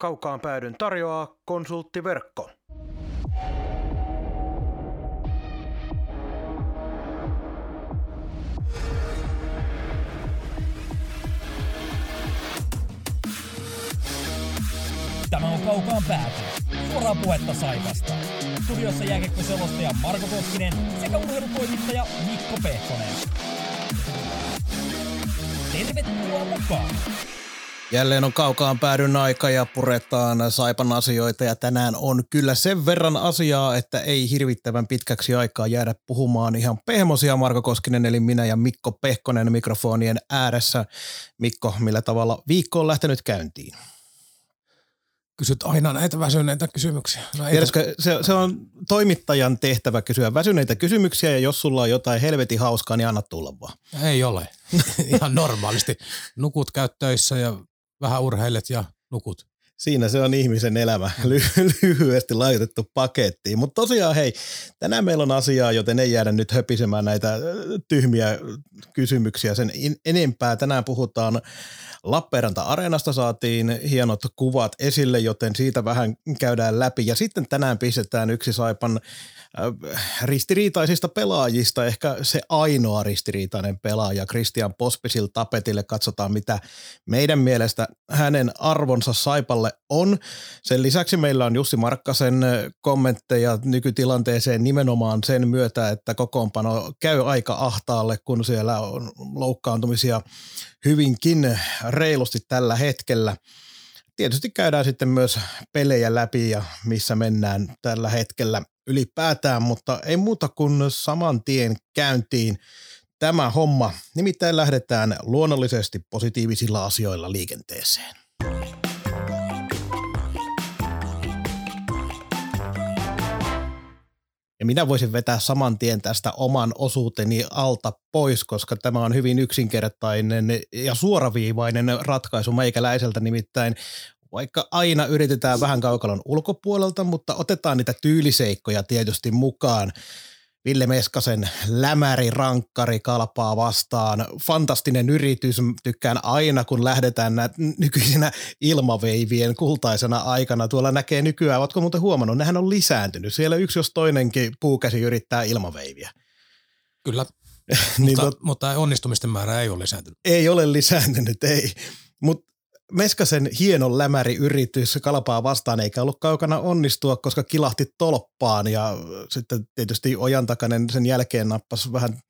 Kaukaan päädyn tarjoaa konsulttiverkko. Tämä on Kaukaan pääty. Suoraa puhetta Saivasta. Studiossa jääkiekkoselostaja Marko Koskinen sekä urheilutoimittaja Mikko Pehkonen. Tervetuloa mukaan! Jälleen on kaukaan päädyn aika ja puretaan Saipan asioita ja tänään on kyllä sen verran asiaa, että ei hirvittävän pitkäksi aikaa jäädä puhumaan ihan pehmosia Marko Koskinen eli minä ja Mikko Pehkonen mikrofonien ääressä. Mikko, millä tavalla viikko on lähtenyt käyntiin? Kysyt aina näitä väsyneitä kysymyksiä. No Tiedätkö, se, se on toimittajan tehtävä kysyä väsyneitä kysymyksiä ja jos sulla on jotain helvetin hauskaa, niin anna tulla vaan. Ei ole. Ihan normaalisti. Nukut käyt töissä ja vähän urheilet ja nukut. Siinä se on ihmisen elämä ly- lyhyesti laitettu pakettiin. Mutta tosiaan hei, tänään meillä on asiaa, joten ei jäädä nyt höpisemään näitä tyhmiä kysymyksiä sen enempää. Tänään puhutaan Lappeenranta-areenasta saatiin hienot kuvat esille, joten siitä vähän käydään läpi. Ja sitten tänään pistetään yksi Saipan ristiriitaisista pelaajista, ehkä se ainoa ristiriitainen pelaaja, Christian Pospisil tapetille. Katsotaan, mitä meidän mielestä hänen arvonsa Saipalle on. Sen lisäksi meillä on Jussi Markkasen kommentteja nykytilanteeseen nimenomaan sen myötä, että kokoonpano käy aika ahtaalle, kun siellä on loukkaantumisia hyvinkin reilusti tällä hetkellä. Tietysti käydään sitten myös pelejä läpi ja missä mennään tällä hetkellä ylipäätään, mutta ei muuta kuin saman tien käyntiin tämä homma. Nimittäin lähdetään luonnollisesti positiivisilla asioilla liikenteeseen. Ja minä voisin vetää saman tien tästä oman osuuteni alta pois, koska tämä on hyvin yksinkertainen ja suoraviivainen ratkaisu meikäläiseltä nimittäin. Vaikka aina yritetään vähän kaukalon ulkopuolelta, mutta otetaan niitä tyyliseikkoja tietysti mukaan. Ville Meskasen lämäri rankkari kalpaa vastaan. Fantastinen yritys. Tykkään aina, kun lähdetään nä- nykyisinä ilmaveivien kultaisena aikana. Tuolla näkee nykyään, oletko muuten huomannut, nehän on lisääntynyt. Siellä yksi jos toinenkin puukäsi yrittää ilmaveiviä. Kyllä, niin mutta, tot, mutta onnistumisten määrä ei ole lisääntynyt. ei ole lisääntynyt, ei. Mutta Meskasen hieno lämäri-yritys kalpaa vastaan eikä ollut kaukana onnistua, koska kilahti tolppaan ja sitten tietysti Ojantakainen sen jälkeen nappasi vähän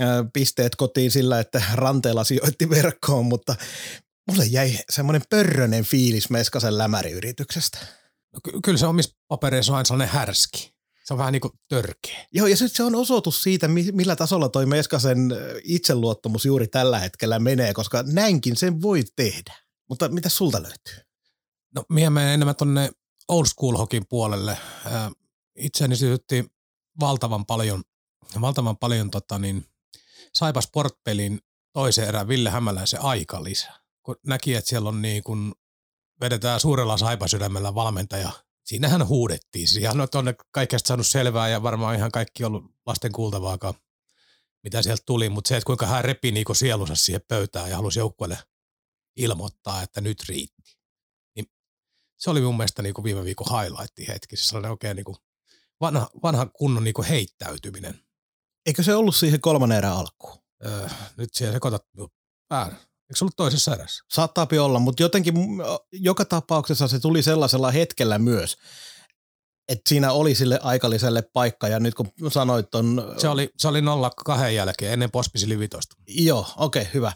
ää, pisteet kotiin sillä, että ranteella sijoitti verkkoon, mutta mulle jäi semmoinen pörrönen fiilis Meskasen lämäri-yrityksestä. No, ky- kyllä se omissa papereissa on aina sellainen härski. Se on vähän niin kuin törkeä. Joo, ja sitten se on osoitus siitä, mi- millä tasolla toi Meskasen ö, itseluottamus juuri tällä hetkellä menee, koska näinkin sen voi tehdä. Mutta mitä sulta löytyy? No minä menen enemmän tuonne old school hokin puolelle. Itseäni sytytti valtavan paljon, valtavan paljon tota niin, Saipa Sportpelin toisen erän Ville Hämäläisen aikalisä. Kun näki, että siellä on niin kun vedetään suurella Saipa sydämellä valmentaja. Siinähän huudettiin. Siihen on tuonne kaikesta saanut selvää ja varmaan ihan kaikki ollut lasten kuultavaakaan, mitä sieltä tuli. Mutta se, että kuinka hän repi niinku sielunsa siihen pöytään ja halusi joukkueelle ilmoittaa, että nyt riitti. Niin se oli mun mielestä niinku viime viikon highlight hetki. Se sellainen oikein niinku vanha, vanha kunnon niinku heittäytyminen. Eikö se ollut siihen kolmannen erän alkuun? Öö, nyt siellä sekoitat pään. Eikö se ollut toisessa erässä? Saattaa olla, mutta jotenkin joka tapauksessa se tuli sellaisella hetkellä myös, että siinä oli sille aikaliselle paikka ja nyt kun sanoit on... Se oli, se oli 0-2 jälkeen ennen Pospisilin vitosta. Joo, okei, okay, hyvä.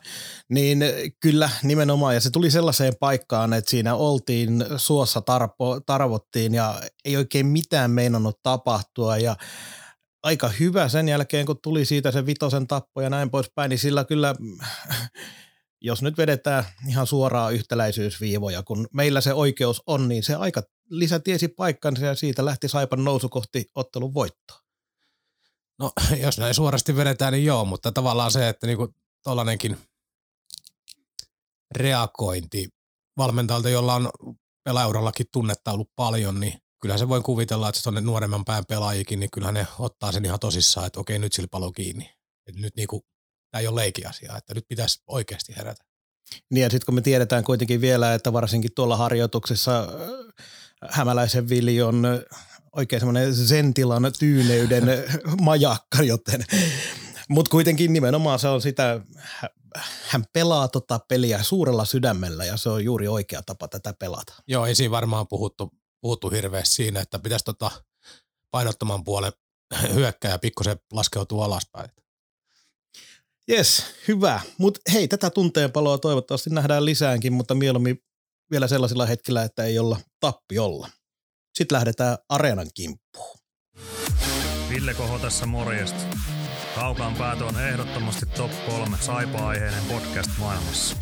Niin kyllä nimenomaan, ja se tuli sellaiseen paikkaan, että siinä oltiin suossa tarpo, tarvottiin ja ei oikein mitään meinannut tapahtua ja aika hyvä sen jälkeen, kun tuli siitä se vitosen tappo ja näin poispäin, niin sillä kyllä, jos nyt vedetään ihan suoraa yhtäläisyysviivoja, kun meillä se oikeus on, niin se aika lisä tiesi paikkansa ja siitä lähti Saipan nousu kohti ottelun voittoa. No, jos näin suorasti vedetään, niin joo, mutta tavallaan se, että niinku tollanenkin reagointi valmentajalta, jolla on pelaaurallakin tunnetta ollut paljon, niin kyllä se voi kuvitella, että tuonne nuoremman pään pelaajikin, niin kyllähän ne ottaa sen ihan tosissaan, että okei, nyt sillä palo kiinni. Että nyt niinku, tämä ei ole leikiasia, että nyt pitäisi oikeasti herätä. Niin ja sitten kun me tiedetään kuitenkin vielä, että varsinkin tuolla harjoituksessa hämäläisen Vili on oikein semmoinen sentilan tyyneyden majakka, joten mutta kuitenkin nimenomaan se on sitä, hän pelaa tota peliä suurella sydämellä ja se on juuri oikea tapa tätä pelata. Joo, ei siinä varmaan puhuttu, puhuttu hirveästi siinä, että pitäisi tota painottoman puolen hyökkää ja pikkusen laskeutua alaspäin. Jes, hyvä. Mutta hei, tätä tunteen paloa toivottavasti nähdään lisäänkin, mutta mieluummin vielä sellaisilla hetkillä, että ei olla tappiolla. Sitten lähdetään areenan kimppuun. Ville Koho tässä morjesta. Kaukaan päätö on ehdottomasti top 3 saipa-aiheinen podcast maailmassa.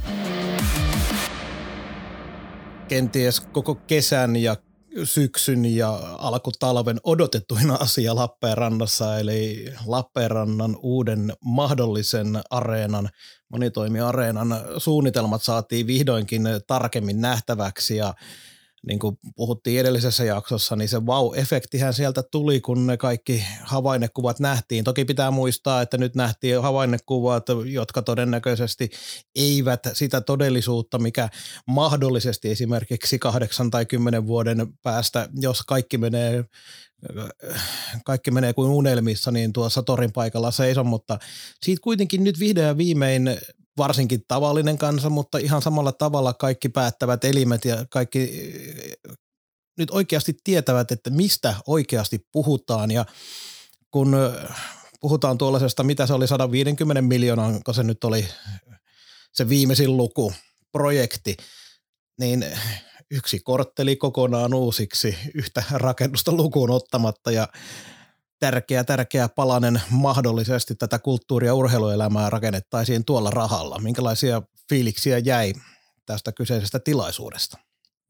Kenties koko kesän ja syksyn ja alkutalven odotettuin asia Lappeenrannassa, eli Lappeenrannan uuden mahdollisen areenan, monitoimiareenan suunnitelmat saatiin vihdoinkin tarkemmin nähtäväksi ja niin kuin puhuttiin edellisessä jaksossa, niin se wow-efektihän sieltä tuli, kun ne kaikki havainnekuvat nähtiin. Toki pitää muistaa, että nyt nähtiin havainnekuvat, jotka todennäköisesti eivät sitä todellisuutta, mikä mahdollisesti esimerkiksi kahdeksan tai kymmenen vuoden päästä, jos kaikki menee kaikki menee kuin unelmissa, niin tuossa torin paikalla seison, mutta siitä kuitenkin nyt vihdoin ja viimein varsinkin tavallinen kansa, mutta ihan samalla tavalla kaikki päättävät elimet ja kaikki nyt oikeasti tietävät, että mistä oikeasti puhutaan. Ja kun puhutaan tuollaisesta, mitä se oli 150 miljoonan, kun se nyt oli se viimeisin luku, projekti, niin yksi kortteli kokonaan uusiksi yhtä rakennusta lukuun ottamatta. Ja tärkeä, tärkeä palanen mahdollisesti tätä kulttuuri- ja urheiluelämää rakennettaisiin tuolla rahalla. Minkälaisia fiiliksiä jäi tästä kyseisestä tilaisuudesta?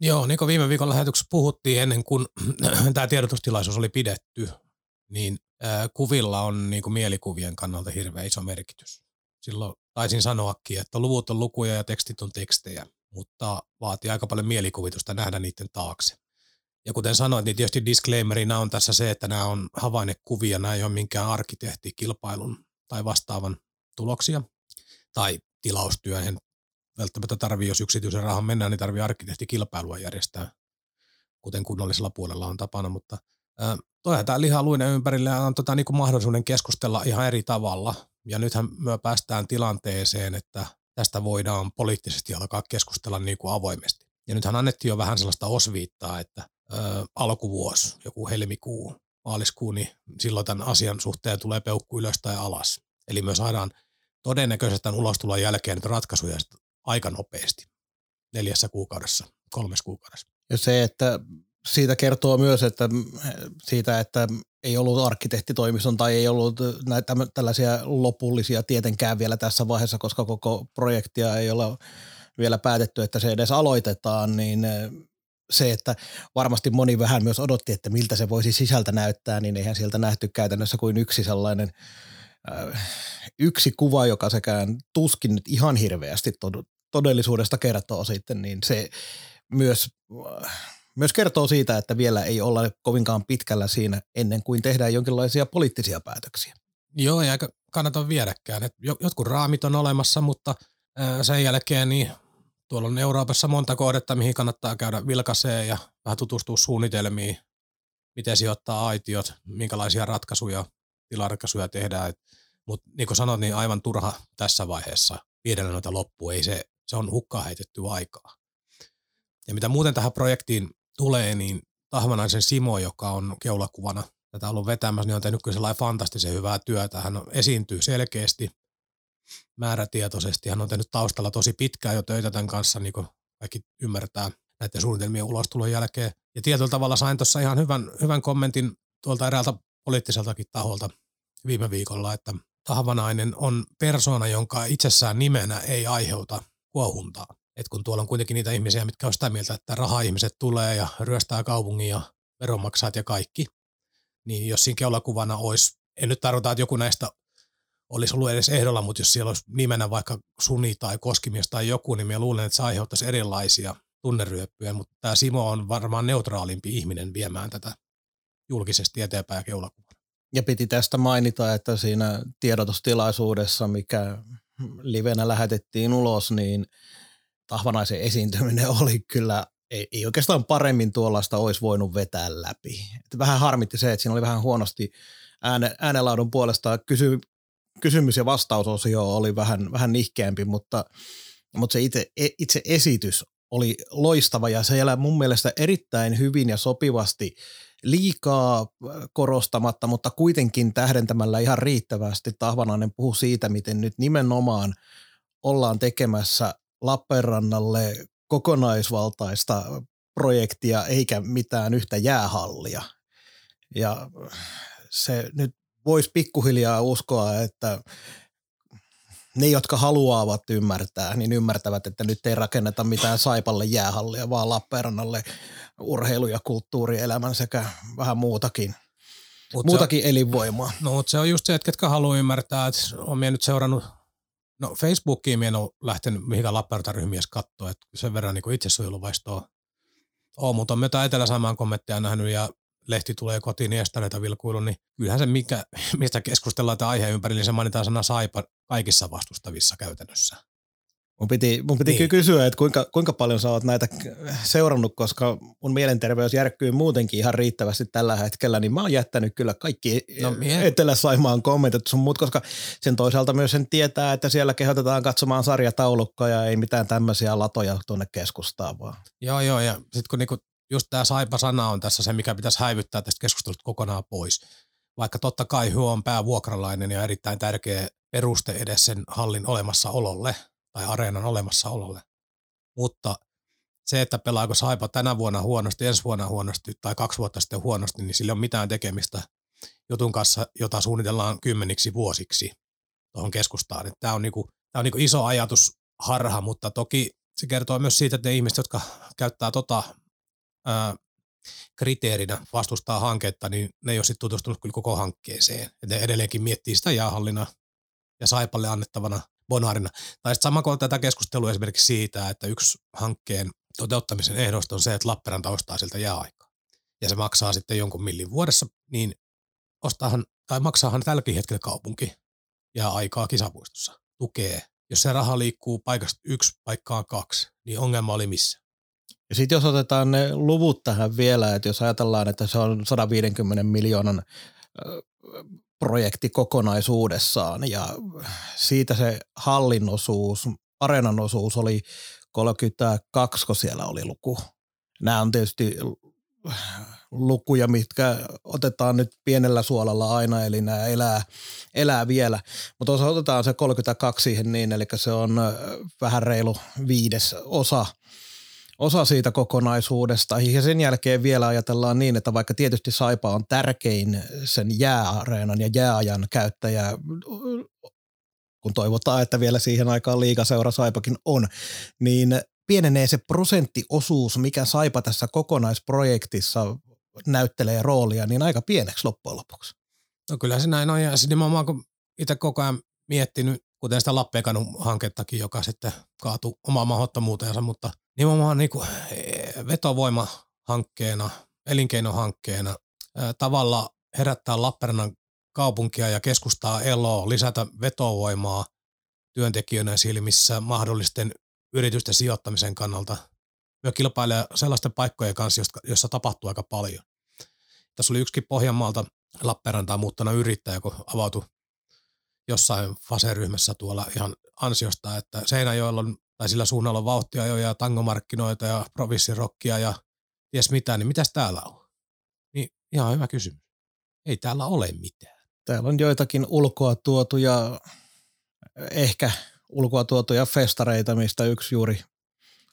Joo, niin kuin viime viikon lähetyksessä puhuttiin ennen kuin tämä tiedotustilaisuus oli pidetty, niin kuvilla on niin kuin mielikuvien kannalta hirveän iso merkitys. Silloin taisin sanoakin, että luvut on lukuja ja tekstit on tekstejä, mutta vaatii aika paljon mielikuvitusta nähdä niiden taakse. Ja kuten sanoit, niin tietysti disclaimerina on tässä se, että nämä on havainnekuvia, nämä ei ole minkään arkkitehtikilpailun tai vastaavan tuloksia tai tilaustyöhön. Välttämättä tarvii, jos yksityisen rahan mennään, niin tarvii arkkitehtikilpailua järjestää, kuten kunnallisella puolella on tapana, mutta toihan tämä lihaluinen ympärille on tota, niin mahdollisuuden keskustella ihan eri tavalla. Ja nythän me päästään tilanteeseen, että tästä voidaan poliittisesti alkaa keskustella niin kuin avoimesti. Ja nythän annettiin jo vähän sellaista osviittaa, että ö, alkuvuosi, joku helmikuu, maaliskuu, niin silloin tämän asian suhteen tulee peukku ylös tai alas. Eli me saadaan todennäköisesti tämän ulostulon jälkeen nyt ratkaisuja aika nopeasti, neljässä kuukaudessa, kolmes kuukaudessa. Ja se, että siitä kertoo myös, että siitä, että ei ollut arkkitehtitoimiston tai ei ollut näitä tällaisia lopullisia tietenkään vielä tässä vaiheessa, koska koko projektia ei ole vielä päätetty, että se edes aloitetaan, niin se, että varmasti moni vähän myös odotti, että miltä se voisi sisältä näyttää, niin eihän sieltä nähty käytännössä kuin yksi sellainen yksi kuva, joka sekään tuskin nyt ihan hirveästi todellisuudesta kertoo sitten, niin se myös, myös kertoo siitä, että vielä ei olla kovinkaan pitkällä siinä ennen kuin tehdään jonkinlaisia poliittisia päätöksiä. Joo, ja aika kannata viedäkään. Jotkut raamit on olemassa, mutta sen jälkeen niin tuolla on Euroopassa monta kohdetta, mihin kannattaa käydä vilkaseen ja vähän tutustua suunnitelmiin, miten sijoittaa aitiot, minkälaisia ratkaisuja, tilaratkaisuja tehdään. Mutta niin kuin sanoit, niin aivan turha tässä vaiheessa viedellä noita loppuun. Ei se, se on hukkaan heitetty aikaa. Ja mitä muuten tähän projektiin tulee, niin Tahvanaisen Simo, joka on keulakuvana tätä ollut vetämässä, niin on tehnyt kyllä sellainen fantastisen hyvää työtä. Hän esiintyy selkeästi, määrätietoisesti. Hän on tehnyt taustalla tosi pitkään jo töitä tämän kanssa, niin kuin kaikki ymmärtää näiden suunnitelmien ulostulon jälkeen. Ja tietyllä tavalla sain tuossa ihan hyvän, hyvän kommentin tuolta eräältä poliittiseltakin taholta viime viikolla, että Tahvanainen on persona, jonka itsessään nimenä ei aiheuta kuohuntaa. Et kun tuolla on kuitenkin niitä ihmisiä, mitkä on sitä mieltä, että raha-ihmiset tulee ja ryöstää kaupungin ja veronmaksajat ja kaikki, niin jos siinä keulakuvana olisi, en nyt tarkoita, että joku näistä olisi ollut edes ehdolla, mutta jos siellä olisi nimenä vaikka Suni tai Koskimies tai joku, niin minä luulen, että se aiheuttaisi erilaisia tunneryöppyjä, mutta tämä Simo on varmaan neutraalimpi ihminen viemään tätä julkisesti eteenpäin keulakuvana. Ja piti tästä mainita, että siinä tiedotustilaisuudessa, mikä livenä lähetettiin ulos, niin Tahvanaisen esiintyminen oli kyllä, ei, ei oikeastaan paremmin tuollaista olisi voinut vetää läpi. Et vähän harmitti se, että siinä oli vähän huonosti ääne, äänenlaadun puolesta kysy, kysymys- ja vastausosio oli vähän, vähän nihkeämpi, mutta, mutta se itse, e, itse esitys oli loistava ja siellä mun mielestä erittäin hyvin ja sopivasti liikaa korostamatta, mutta kuitenkin tähdentämällä ihan riittävästi. Tahvanainen puhuu siitä, miten nyt nimenomaan ollaan tekemässä Lappeenrannalle kokonaisvaltaista projektia eikä mitään yhtä jäähallia. Ja se nyt voisi pikkuhiljaa uskoa, että ne, jotka haluavat ymmärtää, niin ymmärtävät, että nyt ei rakenneta mitään Saipalle jäähallia, vaan Lappeenrannalle urheilu- ja kulttuurielämän sekä vähän muutakin, mut muutakin se, elinvoimaa. No, mutta se on just se, että ketkä haluaa ymmärtää, että on nyt seurannut, no Facebookiin minä en ole lähtenyt mihinkään Lappeenranta-ryhmiä katsoa, että sen verran niin itsesuojeluvaistoa on, mutta on myötä Etelä-Samaan kommentteja nähnyt ja lehti tulee kotiin niin näitä vilkuilun, niin kyllähän se, mikä, mistä keskustellaan tämä aihe ympärillä, niin se mainitaan sana saipa kaikissa vastustavissa käytännössä. Mun piti, mun piti niin. kysyä, että kuinka, kuinka paljon sä oot näitä seurannut, koska mun mielenterveys järkkyy muutenkin ihan riittävästi tällä hetkellä, niin mä oon jättänyt kyllä kaikki no, mie... Etelä-Saimaan kommentit sun muut, koska sen toisaalta myös sen tietää, että siellä kehotetaan katsomaan sarjataulukkoja ja ei mitään tämmöisiä latoja tuonne keskustaan vaan. Joo, joo, ja sitten kun niinku just tämä saipa-sana on tässä se, mikä pitäisi häivyttää tästä keskustelusta kokonaan pois. Vaikka totta kai hyö on päävuokralainen ja erittäin tärkeä peruste edes sen hallin olemassaololle tai areenan olemassaololle. Mutta se, että pelaako Saipa tänä vuonna huonosti, ensi vuonna huonosti tai kaksi vuotta sitten huonosti, niin sillä on mitään tekemistä jutun kanssa, jota suunnitellaan kymmeniksi vuosiksi tuohon keskustaan. Tämä on, niinku, tämä on niinku iso ajatusharha, mutta toki se kertoo myös siitä, että ne ihmiset, jotka käyttää tota ää, kriteerinä vastustaa hanketta, niin ne ei ole sitten tutustunut kyllä koko hankkeeseen. Ne edelleenkin miettii sitä jäähallina ja Saipalle annettavana bonarina. Tai sitten sama kuin tätä keskustelua esimerkiksi siitä, että yksi hankkeen toteuttamisen ehdosta on se, että Lappeenranta ostaa siltä jääaikaa. Ja se maksaa sitten jonkun millin vuodessa, niin ostaahan, tai maksaahan tälläkin hetkellä kaupunki ja aikaa kisapuistossa. Tukee. Jos se raha liikkuu paikasta yksi paikkaan kaksi, niin ongelma oli missä? Ja sitten jos otetaan ne luvut tähän vielä, että jos ajatellaan, että se on 150 miljoonan projekti kokonaisuudessaan ja siitä se hallinnosuus, areenan osuus oli 32, kun siellä oli luku. Nämä on tietysti lukuja, mitkä otetaan nyt pienellä suolalla aina, eli nämä elää, elää vielä. Mutta jos otetaan se 32 siihen niin, eli se on vähän reilu viides osa – osa siitä kokonaisuudesta. Ja sen jälkeen vielä ajatellaan niin, että vaikka tietysti Saipa on tärkein sen jääareenan ja jääajan käyttäjä, kun toivotaan, että vielä siihen aikaan liikaseura Saipakin on, niin pienenee se prosenttiosuus, mikä Saipa tässä kokonaisprojektissa näyttelee roolia, niin aika pieneksi loppujen lopuksi. No kyllä se näin on, ja nimenomaan kun itse koko ajan miettinyt, kuten sitä Lappeenkanun hankettakin, joka sitten kaatui omaan mahdottomuuteensa, mutta – nimenomaan niin kuin eh, vetovoimahankkeena, elinkeinohankkeena tavalla herättää Lappeenrannan kaupunkia ja keskustaa eloa, lisätä vetovoimaa työntekijöiden silmissä mahdollisten yritysten sijoittamisen kannalta. Myös kilpailee sellaisten paikkojen kanssa, jossa tapahtuu aika paljon. Tässä oli yksikin Pohjanmaalta Lappeenrantaan muuttana yrittäjä, kun avautui jossain faseryhmässä tuolla ihan ansiosta, että Seinäjoella on tai sillä suunnalla on vauhtia jo ja tangomarkkinoita ja provinssirokkia ja ties mitä, niin mitäs täällä on? Niin ihan hyvä kysymys. Ei täällä ole mitään. Täällä on joitakin ulkoa tuotuja, ehkä ulkoa tuotuja festareita, mistä yksi juuri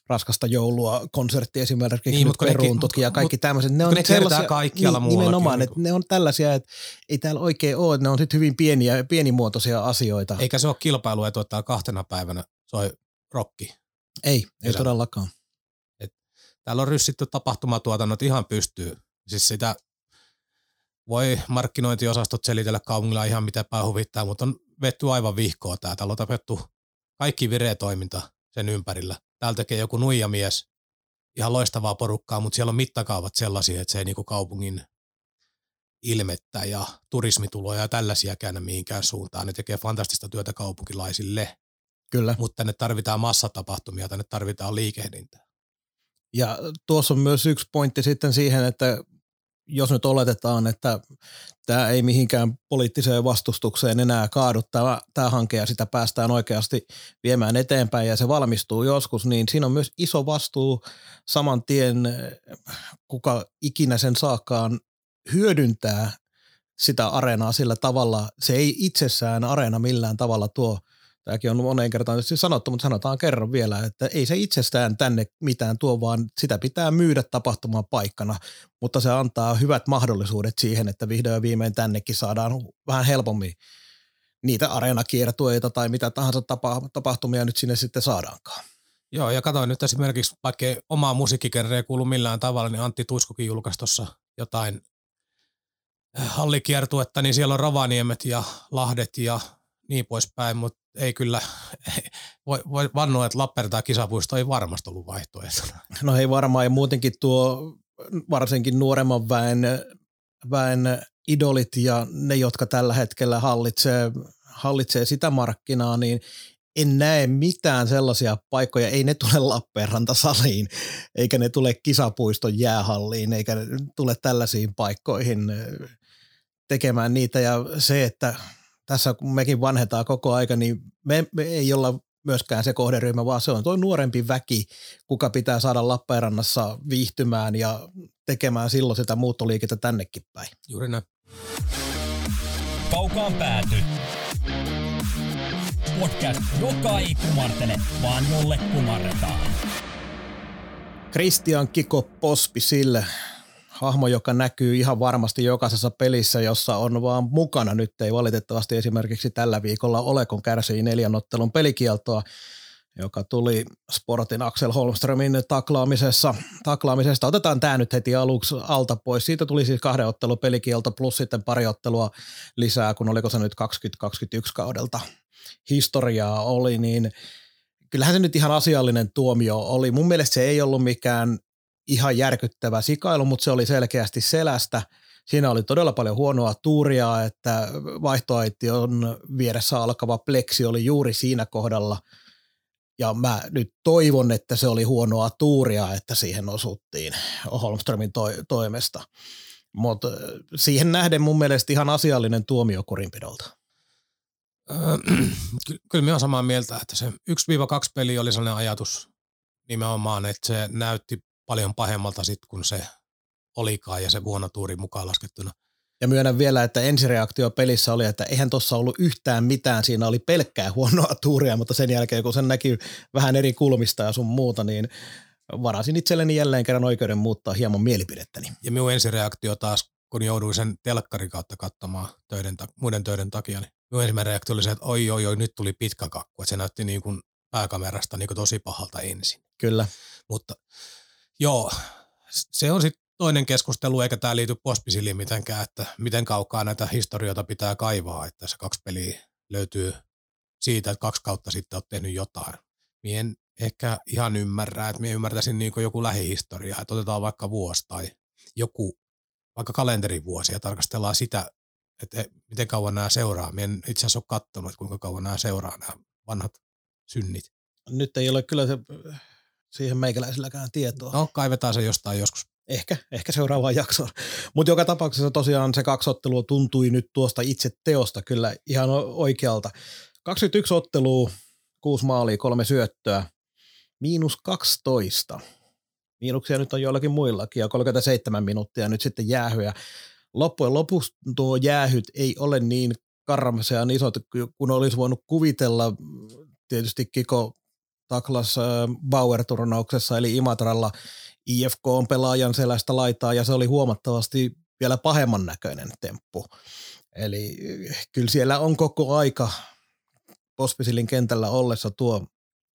raskasta joulua, konsertti esimerkiksi niin, mutta peruuntutkin ja kaikki tämmöiset. Ne on ne sellaisia, kaikkialla niin, Nimenomaan, että ne on tällaisia, että ei täällä oikein ole, ne on sitten hyvin pieniä, pienimuotoisia asioita. Eikä se ole kilpailu, että kahtena päivänä soi rokki. Ei, ei todellakaan. Et täällä on ryssitty tapahtumatuotannot ihan pystyy. Siis sitä voi markkinointiosastot selitellä kaupungilla ihan mitä pää huvittaa, mutta on vetty aivan vihkoa tää. Täällä on tapettu kaikki vireä toiminta sen ympärillä. Täällä tekee joku nuijamies, ihan loistavaa porukkaa, mutta siellä on mittakaavat sellaisia, että se ei niinku kaupungin ilmettä ja turismituloja ja tällaisia käännä mihinkään suuntaan. Ne tekee fantastista työtä kaupunkilaisille Kyllä. mutta tänne tarvitaan massatapahtumia, tänne tarvitaan liikehdintää. Ja tuossa on myös yksi pointti sitten siihen, että jos nyt oletetaan, että tämä ei mihinkään poliittiseen vastustukseen enää kaadu tämä, tämä hanke ja sitä päästään oikeasti viemään eteenpäin ja se valmistuu joskus, niin siinä on myös iso vastuu saman tien, kuka ikinä sen saakaan hyödyntää sitä areenaa sillä tavalla. Se ei itsessään areena millään tavalla tuo – Tämäkin on moneen kertaan sanottu, mutta sanotaan kerran vielä, että ei se itsestään tänne mitään tuo, vaan sitä pitää myydä tapahtumaan paikkana, mutta se antaa hyvät mahdollisuudet siihen, että vihdoin ja viimein tännekin saadaan vähän helpommin niitä areenakiertueita tai mitä tahansa tapa, tapahtumia nyt sinne sitten saadaankaan. Joo, ja katsoin nyt esimerkiksi, vaikka omaa musiikkikenreä kuulu millään tavalla, niin Antti Tuiskukin julkaisi tuossa jotain äh, hallikiertuetta, niin siellä on Ravaniemet ja Lahdet ja niin poispäin, mutta ei kyllä, voi, voi vannoa, että Lappeenranta kisapuisto ei varmasti ollut vaihtoehtona. No ei varmaan, ja muutenkin tuo varsinkin nuoremman väen, väen idolit ja ne, jotka tällä hetkellä hallitsee, hallitsee sitä markkinaa, niin en näe mitään sellaisia paikkoja, ei ne tule Lappeenranta-saliin, eikä ne tule kisapuiston jäähalliin, eikä ne tule tällaisiin paikkoihin tekemään niitä. Ja se, että tässä kun mekin vanhetaan koko aika, niin me, me ei olla myöskään se kohderyhmä, vaan se on tuo nuorempi väki, kuka pitää saada Lappeenrannassa viihtymään ja tekemään silloin sitä muuttoliikettä tännekin päin. Juuri näin. Kaukaan pääty. Podcast, joka ei kumartele, vaan jolle kumarretaan. Christian Kiko Pospi sille hahmo, joka näkyy ihan varmasti jokaisessa pelissä, jossa on vaan mukana. Nyt ei valitettavasti esimerkiksi tällä viikolla ole, kun kärsii neljän ottelun pelikieltoa, joka tuli Sportin Axel Holmströmin taklaamisessa, taklaamisesta. Otetaan tämä nyt heti aluksi alta pois. Siitä tuli siis kahden ottelun pelikielto plus sitten pari ottelua lisää, kun oliko se nyt 2021 kaudelta historiaa oli, niin kyllähän se nyt ihan asiallinen tuomio oli. Mun mielestä se ei ollut mikään ihan järkyttävä sikailu, mutta se oli selkeästi selästä. Siinä oli todella paljon huonoa tuuria, että on vieressä alkava pleksi oli juuri siinä kohdalla. Ja mä nyt toivon, että se oli huonoa tuuria, että siihen osuttiin Holmströmin to- toimesta. Mutta siihen nähden mun mielestä ihan asiallinen tuomio kurinpidolta. Öö, kyllä minä olen samaa mieltä, että se 1-2 peli oli sellainen ajatus nimenomaan, että se näytti paljon pahemmalta sitten, kun se olikaan ja se tuuri mukaan laskettuna. Ja myönnän vielä, että ensireaktio pelissä oli, että eihän tuossa ollut yhtään mitään, siinä oli pelkkää huonoa tuuria, mutta sen jälkeen kun sen näki vähän eri kulmista ja sun muuta, niin varasin itselleni jälleen kerran oikeuden muuttaa hieman mielipidettäni. Ja minun ensireaktio taas, kun jouduin sen telkkarin kautta katsomaan töiden, muiden töiden takia, niin minun ensimmäinen reaktio oli se, että oi oi oi, nyt tuli pitkä kakku, että se näytti niin kuin pääkamerasta niin kuin tosi pahalta ensin. Kyllä. Mutta Joo, se on sitten toinen keskustelu, eikä tämä liity pospisiliin mitenkään, että miten kaukaa näitä historioita pitää kaivaa, että se kaksi peliä löytyy siitä, että kaksi kautta sitten olet tehnyt jotain. Mie en ehkä ihan ymmärrä, että minä ymmärtäisin niin joku lähihistoria, että otetaan vaikka vuosi tai joku, vaikka kalenterivuosi ja tarkastellaan sitä, että miten kauan nämä seuraa. Minä en itse asiassa ole katsonut, kuinka kauan nämä seuraa, nämä vanhat synnit. Nyt ei ole kyllä se siihen meikäläisilläkään tietoa. No, kaivetaan se jostain joskus. Ehkä, ehkä seuraavaan jaksoon. Mutta joka tapauksessa tosiaan se kaksottelua tuntui nyt tuosta itse teosta kyllä ihan oikealta. 21 ottelua, kuusi maalia, kolme syöttöä, miinus 12. Miinuksia nyt on joillakin muillakin ja 37 minuuttia nyt sitten jäähyä. Loppujen lopuksi tuo jäähyt ei ole niin karmasean isot, kun olisi voinut kuvitella. Tietysti Kiko taklas Bauer-turnauksessa, eli Imatralla IFK on pelaajan selästä laitaa, ja se oli huomattavasti vielä pahemman näköinen temppu. Eli kyllä siellä on koko aika Pospisilin kentällä ollessa tuo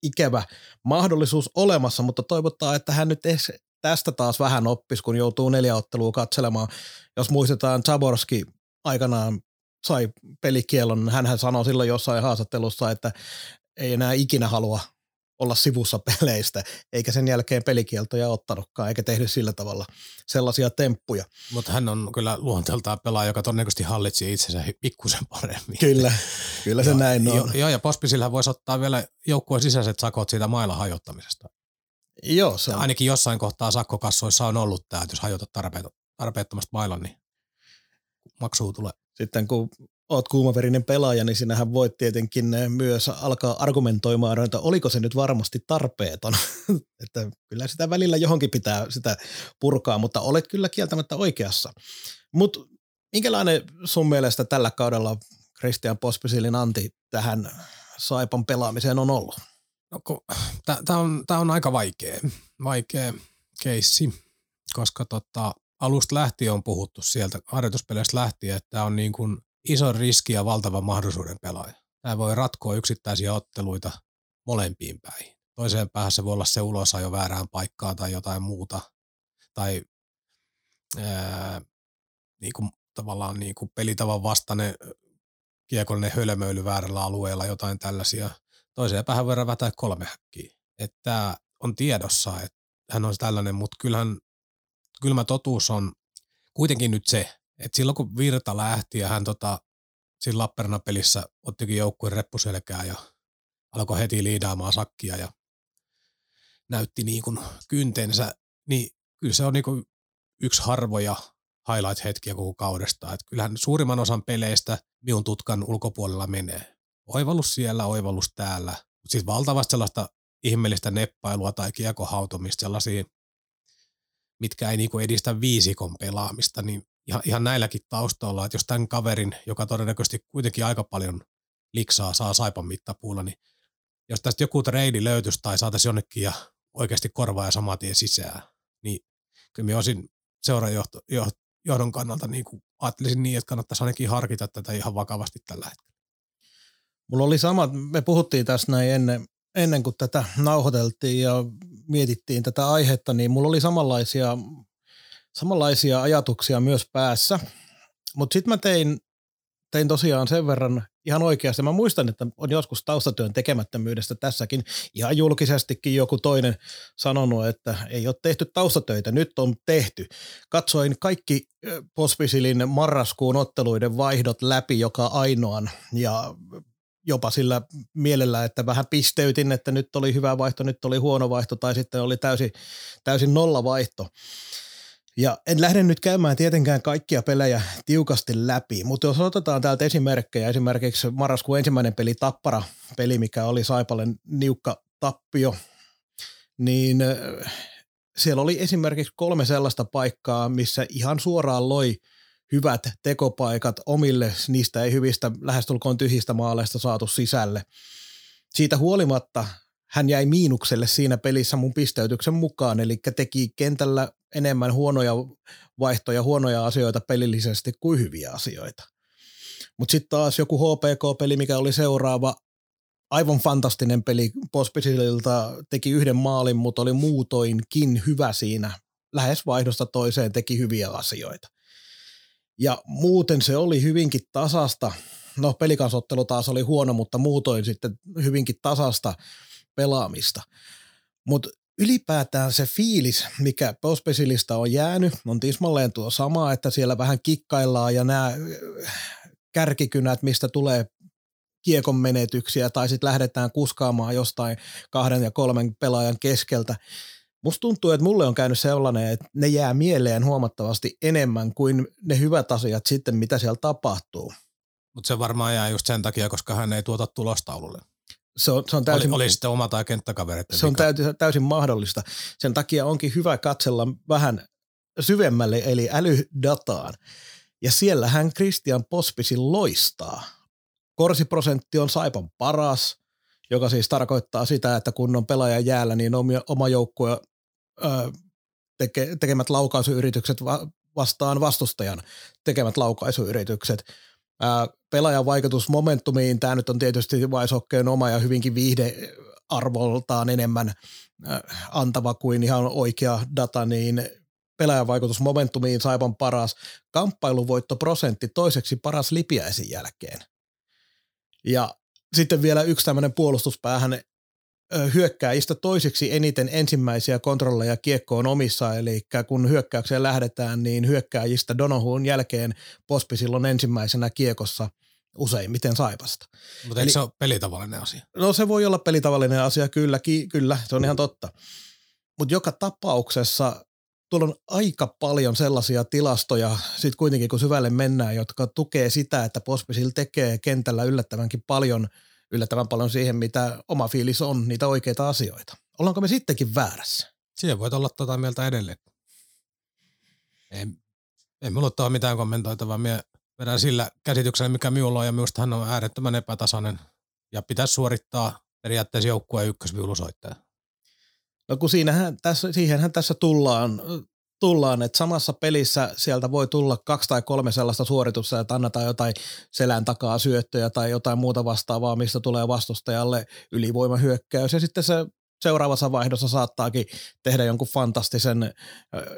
ikävä mahdollisuus olemassa, mutta toivottaa, että hän nyt tästä taas vähän oppisi, kun joutuu neljä ottelua katselemaan. Jos muistetaan, Zaborski aikanaan sai pelikielon, hän sanoi silloin jossain haastattelussa, että ei enää ikinä halua olla sivussa peleistä, eikä sen jälkeen pelikieltoja ottanutkaan, eikä tehnyt sillä tavalla sellaisia temppuja. Mutta hän on kyllä luonteeltaan pelaaja, joka todennäköisesti hallitsi itsensä pikkusen paremmin. Kyllä, kyllä se joo, näin on. Joo, jo, ja Pospisillä voisi ottaa vielä joukkueen sisäiset sakot siitä mailla hajottamisesta. Joo, se on. Ainakin jossain kohtaa sakkokassoissa on ollut tämä, että jos hajotat tarpeet, tarpeettomasti mailan, niin maksuu tulee. Sitten kun oot kuumaverinen pelaaja, niin sinähän voit tietenkin myös alkaa argumentoimaan, että oliko se nyt varmasti tarpeeton. että kyllä sitä välillä johonkin pitää sitä purkaa, mutta olet kyllä kieltämättä oikeassa. Mutta minkälainen sun mielestä tällä kaudella Christian Pospisilin anti tähän Saipan pelaamiseen on ollut? No, Tämä on, tää on aika vaikea, vaikea keissi, koska tota, alusta lähtien on puhuttu sieltä harjoituspeleistä lähtien, että on niin kuin iso riski ja valtava mahdollisuuden pelaaja. Tämä voi ratkoa yksittäisiä otteluita molempiin päihin. Toiseen päähän se voi olla se ulosajo väärään paikkaan tai jotain muuta. Tai ää, niin kuin, tavallaan niin kuin pelitavan vastainen kiekollinen hölmöily väärällä alueella, jotain tällaisia. Toiseen päähän voidaan vätää kolme häkkiä. Että on tiedossa, että hän on tällainen, mutta kyllähän kylmä totuus on kuitenkin nyt se, että silloin kun Virta lähti ja hän tota, siinä Lappeenrannan-pelissä ottikin joukkueen reppuselkää ja alkoi heti liidaamaan sakkia ja näytti niin kuin kyntensä, niin kyllä se on niin kuin yksi harvoja highlight-hetkiä koko kaudesta. Että kyllähän suurimman osan peleistä minun tutkan ulkopuolella menee. Oivallus siellä, oivallus täällä. Mutta siis valtavasti sellaista ihmeellistä neppailua tai kiekohautomista, sellaisia, mitkä ei niinku edistä viisikon pelaamista, niin ihan, ihan näilläkin taustoilla, että jos tämän kaverin, joka todennäköisesti kuitenkin aika paljon liksaa saa saipan mittapuulla, niin jos tästä joku treidi löytyisi tai saataisiin jonnekin ja oikeasti korvaa ja saman tien sisään, niin kyllä minä olisin seurajohdon kannalta niin kuin ajattelisin niin, että kannattaisi ainakin harkita tätä ihan vakavasti tällä hetkellä. Mulla oli sama, me puhuttiin tässä näin ennen, ennen kuin tätä nauhoiteltiin ja mietittiin tätä aihetta, niin mulla oli samanlaisia samanlaisia ajatuksia myös päässä. Mutta sitten mä tein, tein tosiaan sen verran ihan oikeasti. Mä muistan, että on joskus taustatyön tekemättömyydestä tässäkin ihan julkisestikin joku toinen sanonut, että ei ole tehty taustatöitä, nyt on tehty. Katsoin kaikki Pospisilin marraskuun otteluiden vaihdot läpi joka ainoan ja jopa sillä mielellä, että vähän pisteytin, että nyt oli hyvä vaihto, nyt oli huono vaihto tai sitten oli täysin, täysin nolla vaihto. Ja en lähde nyt käymään tietenkään kaikkia pelejä tiukasti läpi, mutta jos otetaan täältä esimerkkejä, esimerkiksi marraskuun ensimmäinen peli Tappara, peli mikä oli Saipalle niukka tappio, niin siellä oli esimerkiksi kolme sellaista paikkaa, missä ihan suoraan loi hyvät tekopaikat omille, niistä ei hyvistä lähestulkoon tyhjistä maaleista saatu sisälle. Siitä huolimatta hän jäi miinukselle siinä pelissä mun pisteytyksen mukaan, eli teki kentällä enemmän huonoja vaihtoja, huonoja asioita pelillisesti kuin hyviä asioita. Mutta sitten taas joku HPK-peli, mikä oli seuraava, aivan fantastinen peli Pospisililta, teki yhden maalin, mutta oli muutoinkin hyvä siinä. Lähes vaihdosta toiseen teki hyviä asioita. Ja muuten se oli hyvinkin tasasta. No pelikansottelu taas oli huono, mutta muutoin sitten hyvinkin tasasta pelaamista. Mutta ylipäätään se fiilis, mikä Pospecilista on jäänyt, on tismalleen tuo sama, että siellä vähän kikkaillaan ja nämä kärkikynät, mistä tulee kiekon menetyksiä tai sitten lähdetään kuskaamaan jostain kahden ja kolmen pelaajan keskeltä. Musta tuntuu, että mulle on käynyt sellainen, että ne jää mieleen huomattavasti enemmän kuin ne hyvät asiat sitten, mitä siellä tapahtuu. Mutta se varmaan jää just sen takia, koska hän ei tuota tulostaululle se on, se on täysin, oli, oli sitten oma tai kenttäkaverit. Se on täysin, täysin mahdollista. Sen takia onkin hyvä katsella vähän syvemmälle, eli älydataan. Ja siellähän Christian Pospisin loistaa. Korsiprosentti on Saipan paras, joka siis tarkoittaa sitä, että kun on pelaaja jäällä, niin oma joukkue teke, tekemät laukaisuyritykset vastaan vastustajan tekemät laukaisuyritykset – pelaajan vaikutus momentumiin, tämä nyt on tietysti Vaisokkeen oma ja hyvinkin viihdearvoltaan enemmän antava kuin ihan oikea data, niin pelaajan vaikutus momentumiin Saipan paras, kamppailuvoittoprosentti toiseksi paras Lipiäisen jälkeen. Ja sitten vielä yksi tämmöinen puolustuspäähän hyökkääjistä toiseksi eniten ensimmäisiä kontrolleja kiekkoon omissa, eli kun hyökkäykseen lähdetään, niin hyökkääjistä Donohuun jälkeen Pospi silloin ensimmäisenä kiekossa useimmiten Saipasta. Mutta eikö se ole pelitavallinen asia? No se voi olla pelitavallinen asia, kyllä, ki, kyllä se on ihan totta. Mutta joka tapauksessa tuolla on aika paljon sellaisia tilastoja, sitten kuitenkin kun syvälle mennään, jotka tukee sitä, että Pospisil tekee kentällä yllättävänkin paljon, yllättävän paljon siihen, mitä oma fiilis on, niitä oikeita asioita. Ollaanko me sittenkin väärässä? Siihen voit olla tuota mieltä edelleen. Ei, ei minulla ole mitään kommentoitavaa. Minä vedän sillä käsityksellä, mikä minulla on, ja minusta hän on äärettömän epätasainen ja pitäisi suorittaa periaatteessa joukkueen ykkösviulusoittaja. No kun siinähän tässä, siihenhän tässä tullaan, tullaan, että samassa pelissä sieltä voi tulla kaksi tai kolme sellaista suoritusta, että annetaan jotain selän takaa syöttöjä tai jotain muuta vastaavaa, mistä tulee vastustajalle ylivoimahyökkäys. Ja sitten se seuraavassa vaihdossa saattaakin tehdä jonkun fantastisen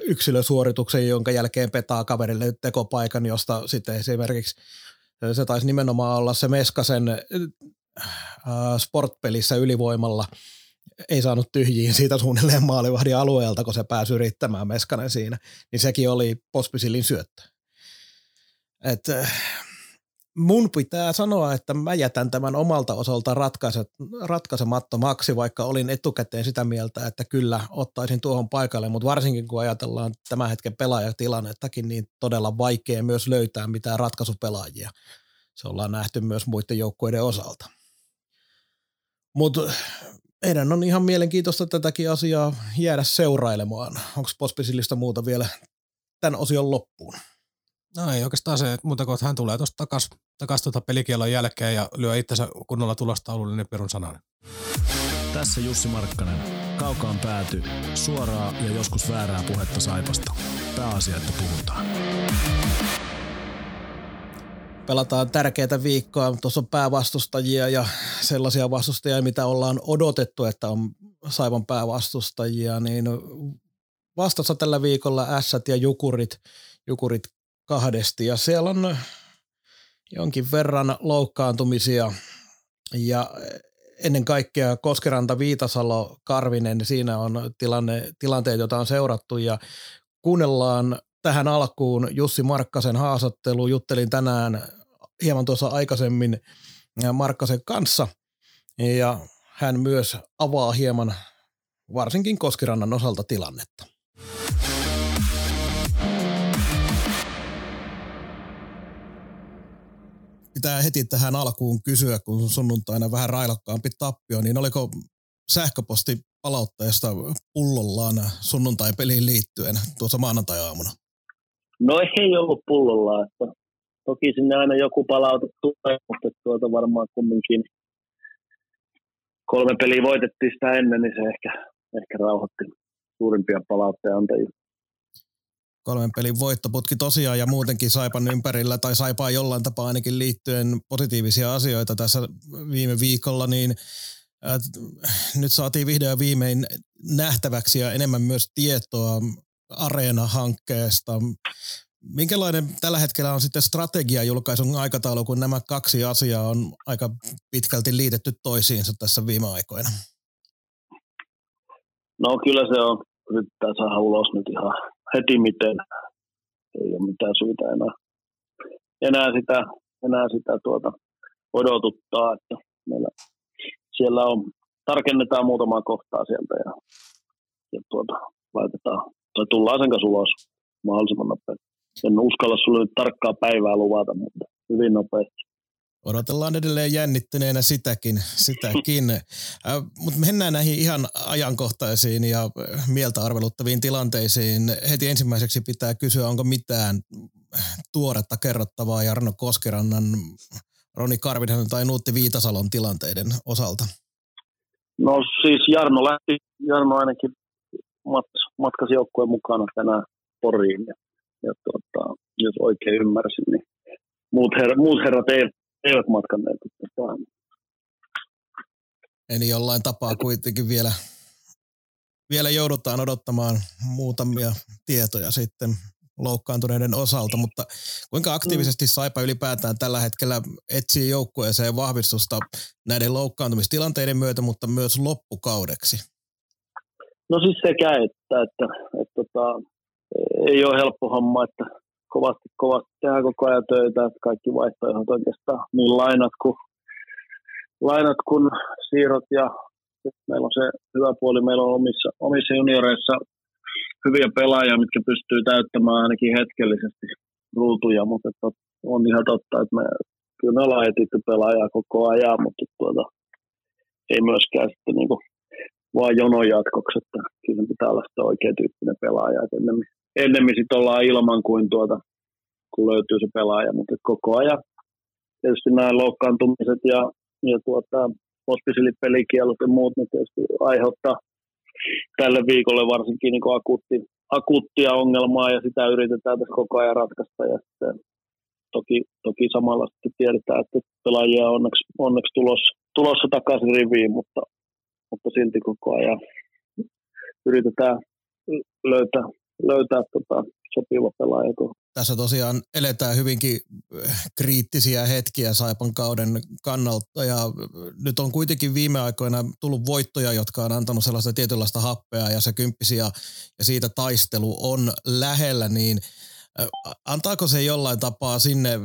yksilösuorituksen, jonka jälkeen petaa kaverille tekopaikan, josta sitten esimerkiksi se taisi nimenomaan olla se Meskasen sportpelissä ylivoimalla – ei saanut tyhjiin siitä suunnilleen maalivahdin alueelta, kun se pääsi yrittämään Meskanen siinä, niin sekin oli Pospisilin syöttö. Et, äh, mun pitää sanoa, että mä jätän tämän omalta osalta ratkaisemattomaksi, vaikka olin etukäteen sitä mieltä, että kyllä ottaisin tuohon paikalle, mutta varsinkin kun ajatellaan tämän hetken pelaajatilannettakin, niin todella vaikea myös löytää mitään ratkaisupelaajia. Se ollaan nähty myös muiden joukkueiden osalta. Mutta meidän on ihan mielenkiintoista tätäkin asiaa jäädä seurailemaan. Onko Pospisilista muuta vielä tämän osion loppuun? No ei oikeastaan se, että muuta kuin hän tulee tuosta takas, takas tuota pelikielon jälkeen ja lyö itsensä kunnolla tulostaululle, niin perun sananen. Tässä Jussi Markkanen. Kaukaan pääty. Suoraa ja joskus väärää puhetta Saipasta. Pääasia, että puhutaan pelataan tärkeitä viikkoa. Tuossa on päävastustajia ja sellaisia vastustajia, mitä ollaan odotettu, että on Saivan päävastustajia, niin vastassa tällä viikolla Ässät ja Jukurit, Jukurit kahdesti. Ja siellä on jonkin verran loukkaantumisia. Ja ennen kaikkea Koskeranta, Viitasalo, Karvinen, siinä on tilanne, tilanteet, joita on seurattu. Ja kuunnellaan tähän alkuun Jussi Markkasen haastattelu. Juttelin tänään hieman tuossa aikaisemmin Markkasen kanssa ja hän myös avaa hieman varsinkin Koskirannan osalta tilannetta. Pitää heti tähän alkuun kysyä, kun sunnuntaina vähän railakkaampi tappio, niin oliko sähköposti palautteesta pullollaan sunnuntai-peliin liittyen tuossa maanantai-aamuna? No ei ollut pullolla, että toki sinne aina joku palaute tulee, mutta tuota varmaan kumminkin kolme peliä voitettiin sitä ennen, niin se ehkä, ehkä rauhoitti suurimpia palautteen antajia. Kolmen pelin voittoputki tosiaan ja muutenkin Saipan ympärillä tai Saipaa jollain tapaa ainakin liittyen positiivisia asioita tässä viime viikolla, niin äh, nyt saatiin vihdoin viimein nähtäväksi ja enemmän myös tietoa Areena-hankkeesta. Minkälainen tällä hetkellä on sitten strategiajulkaisun aikataulu, kun nämä kaksi asiaa on aika pitkälti liitetty toisiinsa tässä viime aikoina? No kyllä se on. Yrittää saada ulos nyt ihan heti miten. Ei ole mitään syytä enää, enää sitä, enää sitä tuota odotuttaa, että meillä siellä on, tarkennetaan muutamaa kohtaa sieltä ja, ja tuota, laitetaan tai tullaan sen kanssa ulos mahdollisimman nopeasti. En uskalla sulle nyt tarkkaa päivää luvata, mutta hyvin nopeasti. Odotellaan edelleen jännittyneenä sitäkin, sitäkin. äh, mutta mennään näihin ihan ajankohtaisiin ja mieltä arveluttaviin tilanteisiin. Heti ensimmäiseksi pitää kysyä, onko mitään tuoretta kerrottavaa Jarno Koskerannan, Roni Karvinen tai Nuutti Viitasalon tilanteiden osalta? No siis Jarno lähti, Jarno ainakin matkasi joukkueen mukana tänään Poriin. Ja, ja tuota, jos oikein ymmärsin, niin muut, her, muut herrat eivät, eivät matkanneet. Eli jollain tapaa kuitenkin vielä, vielä joudutaan odottamaan muutamia tietoja sitten loukkaantuneiden osalta, mutta kuinka aktiivisesti Saipa ylipäätään tällä hetkellä etsii joukkueeseen vahvistusta näiden loukkaantumistilanteiden myötä, mutta myös loppukaudeksi? No siis sekä, että, että, että, että tota, ei ole helppo homma, että kovasti, kovasti tehdään koko ajan töitä, että kaikki vaihtoehdot oikeastaan, niin lainat kuin, lainat kuin siirrot. Ja meillä on se hyvä puoli, meillä on omissa, omissa junioreissa hyviä pelaajia, mitkä pystyy täyttämään ainakin hetkellisesti ruutuja, mutta on ihan totta, että me, kyllä me ollaan etitty pelaajaa koko ajan, mutta tuota, ei myöskään sitten niin kuin vaan jonon jatkoksi, että kyllä pitää olla sitä oikea tyyppinen pelaaja, että ennemmin, ennemmin sitten ollaan ilman kuin, tuota, kun löytyy se pelaaja, mutta koko ajan tietysti nämä loukkaantumiset ja, ja tuota, hospisilit, ja muut, ne tietysti aiheuttaa tälle viikolle varsinkin niin akuutti, akuuttia ongelmaa ja sitä yritetään tässä koko ajan ratkaista. Ja sitten toki, toki samalla sitten tiedetään, että pelaajia on onneksi, onneksi tulossa, tulossa takaisin riviin, mutta, mutta silti koko ajan. Yritetään löytää, löytää tota sopiva pelaaja tässä tosiaan eletään hyvinkin äh, kriittisiä hetkiä Saipan kauden kannalta ja nyt on kuitenkin viime aikoina tullut voittoja, jotka on antanut sellaista tietynlaista happea ja se kymppisi ja, ja siitä taistelu on lähellä, niin äh, antaako se jollain tapaa sinne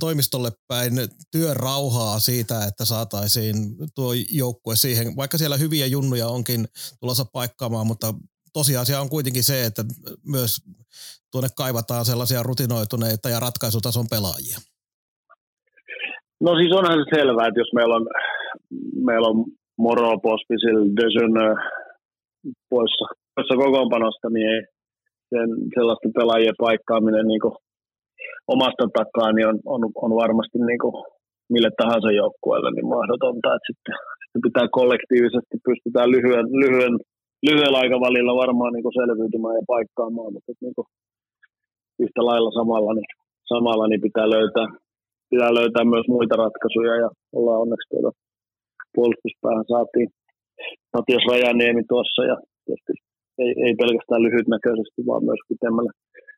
toimistolle päin työn rauhaa siitä, että saataisiin tuo joukkue siihen, vaikka siellä hyviä junnuja onkin tulossa paikkaamaan, mutta tosiasia on kuitenkin se, että myös tuonne kaivataan sellaisia rutinoituneita ja ratkaisutason pelaajia? No siis onhan se selvää, että jos meillä on, meillä on Moro, Pospisil, Desyn poissa, poissa kokoonpanosta, niin ei sen, sellaisten pelaajien paikkaaminen niin omasta takaa niin on, on, on varmasti niin kuin mille tahansa joukkueelle niin mahdotonta, että sitten, sitten pitää kollektiivisesti pystytään lyhyen, lyhyen, lyhyellä aikavälillä varmaan niin selviytymään ja paikkaamaan, mutta niin kuin yhtä lailla samalla, niin, samalla niin pitää löytää, pitää löytää myös muita ratkaisuja ja ollaan onneksi tuota puolustuspäähän saatiin Matias Rajaniemi tuossa ja tietysti ei, ei pelkästään lyhytnäköisesti, vaan myös pitemmällä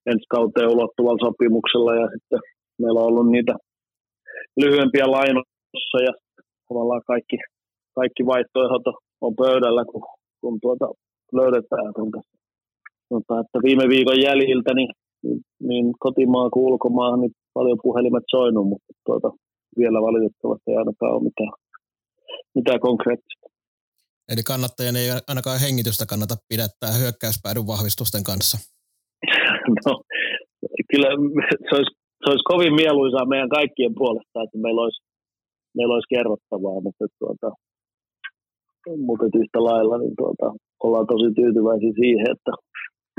ensi kauteen ulottuvalla sopimuksella ja sitten meillä on ollut niitä lyhyempiä lainossa ja tavallaan kaikki, kaikki vaihtoehdot on pöydällä, kun, kun tuota löydetään. Kun tuota, että viime viikon jäljiltä niin niin, niin kotimaan kuin ulkomaan niin paljon puhelimet soinut, mutta tuota, vielä valitettavasti ei ainakaan ole mitään, mitään konkreettista. Eli kannattajan ei ainakaan hengitystä kannata pidättää hyökkäyspäädyn vahvistusten kanssa. No, kyllä se olisi, se olisi kovin mieluisaa meidän kaikkien puolesta, että meillä olisi, meillä olisi kerrottavaa, mutta, tuota, mutta yhtä lailla niin tuota, ollaan tosi tyytyväisiä siihen, että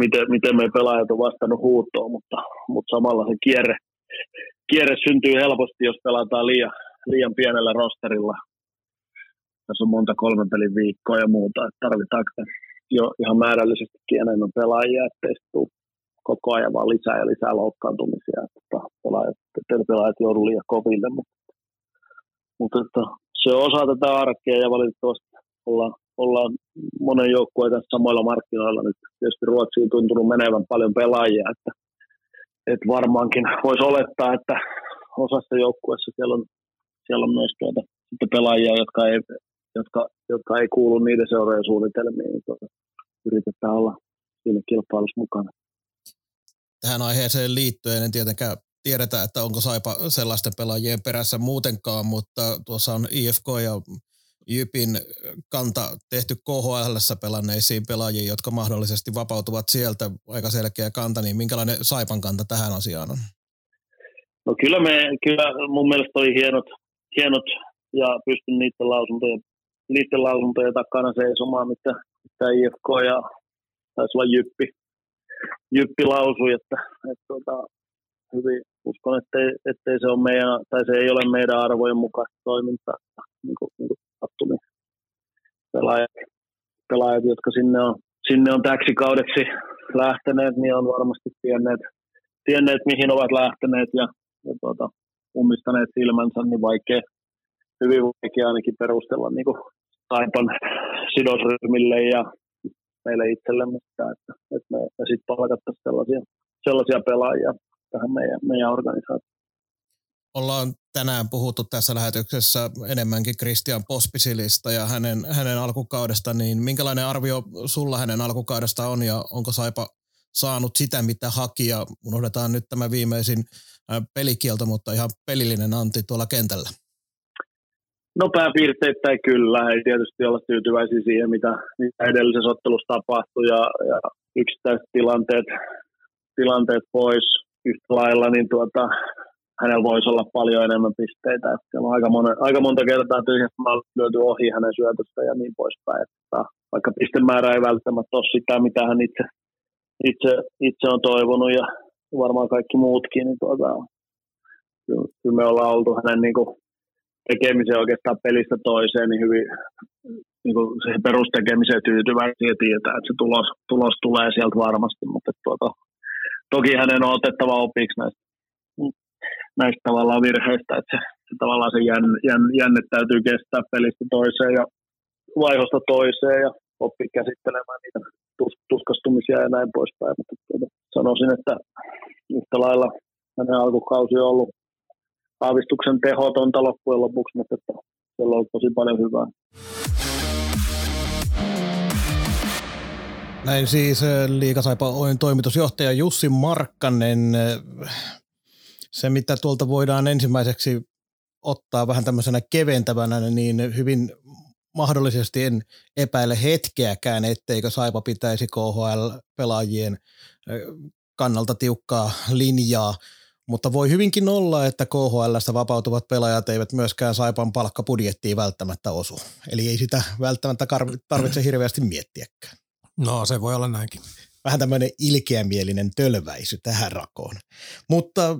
miten, miten me pelaajat on vastannut huutoon, mutta, mutta samalla se kierre, kierre syntyy helposti, jos pelataan liian, liian pienellä rosterilla. Tässä on monta kolmen pelin viikkoa ja muuta, että tarvitaanko jo ihan määrällisestikin enemmän pelaajia, ettei koko ajan vaan lisää ja lisää loukkaantumisia, että pelaajat, pelaajat joudu liian koville, mutta, mutta että se on osa tätä arkea ja valitettavasti ollaan, ollaan monen joukkueen tässä samoilla markkinoilla. Nyt tietysti Ruotsiin tuntunut menevän paljon pelaajia, että, että varmaankin voisi olettaa, että osassa joukkueessa siellä on, siellä on myös tuota, sitten pelaajia, jotka ei, jotka, jotka ei kuulu niiden seurojen suunnitelmiin, niin tuota, yritetään olla siinä kilpailussa mukana. Tähän aiheeseen liittyen. En tietenkään tiedetä, että onko Saipa sellaisten pelaajien perässä muutenkaan, mutta tuossa on IFK ja Jypin kanta tehty KHL pelanneisiin pelaajiin, jotka mahdollisesti vapautuvat sieltä, aika selkeä kanta, niin minkälainen Saipan kanta tähän asiaan on? No kyllä, me, kyllä mun mielestä oli hienot, hienot ja pystyn niiden lausuntojen, niiden lausuntojen takana seisomaan, mitä, mitä IFK ja taisi olla Jyppi, Jyppi lausui, että, että että hyvin uskon, ettei, ettei se, on meidän, tai se ei ole meidän arvojen mukaista toimintaa. Niin kuin, niin kuin sattumia pelaajat, pelaajat, jotka sinne on, sinne on täksi kaudeksi lähteneet, niin on varmasti tienneet, tienneet mihin ovat lähteneet ja, ja tuota, ummistaneet silmänsä, niin vaikea, hyvin vaikea ainakin perustella niin kuin Taipan sidosryhmille ja meille itsellemme sitä, että, että me, me sitten palkattaisiin sellaisia, sellaisia pelaajia tähän meidän, meidän organisaatioon. Ollaan tänään puhuttu tässä lähetyksessä enemmänkin Christian Pospisilista ja hänen, hänen alkukaudesta, niin minkälainen arvio sulla hänen alkukaudesta on ja onko Saipa saanut sitä, mitä haki ja unohdetaan nyt tämä viimeisin pelikielto, mutta ihan pelillinen anti tuolla kentällä. No pääpiirteittäin kyllä. Ei tietysti olla tyytyväisiä siihen, mitä, mitä edellisessä ottelussa tapahtui ja, ja yksittäiset tilanteet, tilanteet pois yhtä lailla, niin tuota, hänellä voisi olla paljon enemmän pisteitä. Että on aika, monen, aika monta kertaa tyhjästä lyöty ohi hänen syötöstä ja niin poispäin. Että vaikka pistemäärä ei välttämättä ole sitä, mitä hän itse, itse, itse on toivonut ja varmaan kaikki muutkin, niin tuota, kyllä me ollaan oltu hänen niin kuin, tekemiseen oikeastaan pelistä toiseen, niin hyvin niin kuin siihen perustekemiseen tyytyväisiä ja tietää, että se tulos, tulos tulee sieltä varmasti, mutta tuota, toki hänen on otettava opiksi näistä, näistä tavallaan virheistä, että se, se tavallaan se jänne, jänne, jänne täytyy kestää pelistä toiseen ja vaihosta toiseen ja oppia käsittelemään niitä tuskastumisia ja näin poispäin, mutta tuota, sanoisin, että yhtä lailla hänen alkukausi on ollut aavistuksen tehotonta loppujen lopuksi, mutta että siellä on tosi paljon hyvää. Näin siis eh, Liikasaipa Oin toimitusjohtaja Jussi Markkanen. Se, mitä tuolta voidaan ensimmäiseksi ottaa vähän tämmöisenä keventävänä, niin hyvin mahdollisesti en epäile hetkeäkään, etteikö Saipa pitäisi KHL-pelaajien eh, kannalta tiukkaa linjaa – mutta voi hyvinkin olla, että KHLstä vapautuvat pelaajat eivät myöskään Saipan palkkapudjettiin välttämättä osu. Eli ei sitä välttämättä tarvitse hirveästi miettiäkään. No se voi olla näinkin. Vähän tämmöinen ilkeämielinen tölväisy tähän rakoon. Mutta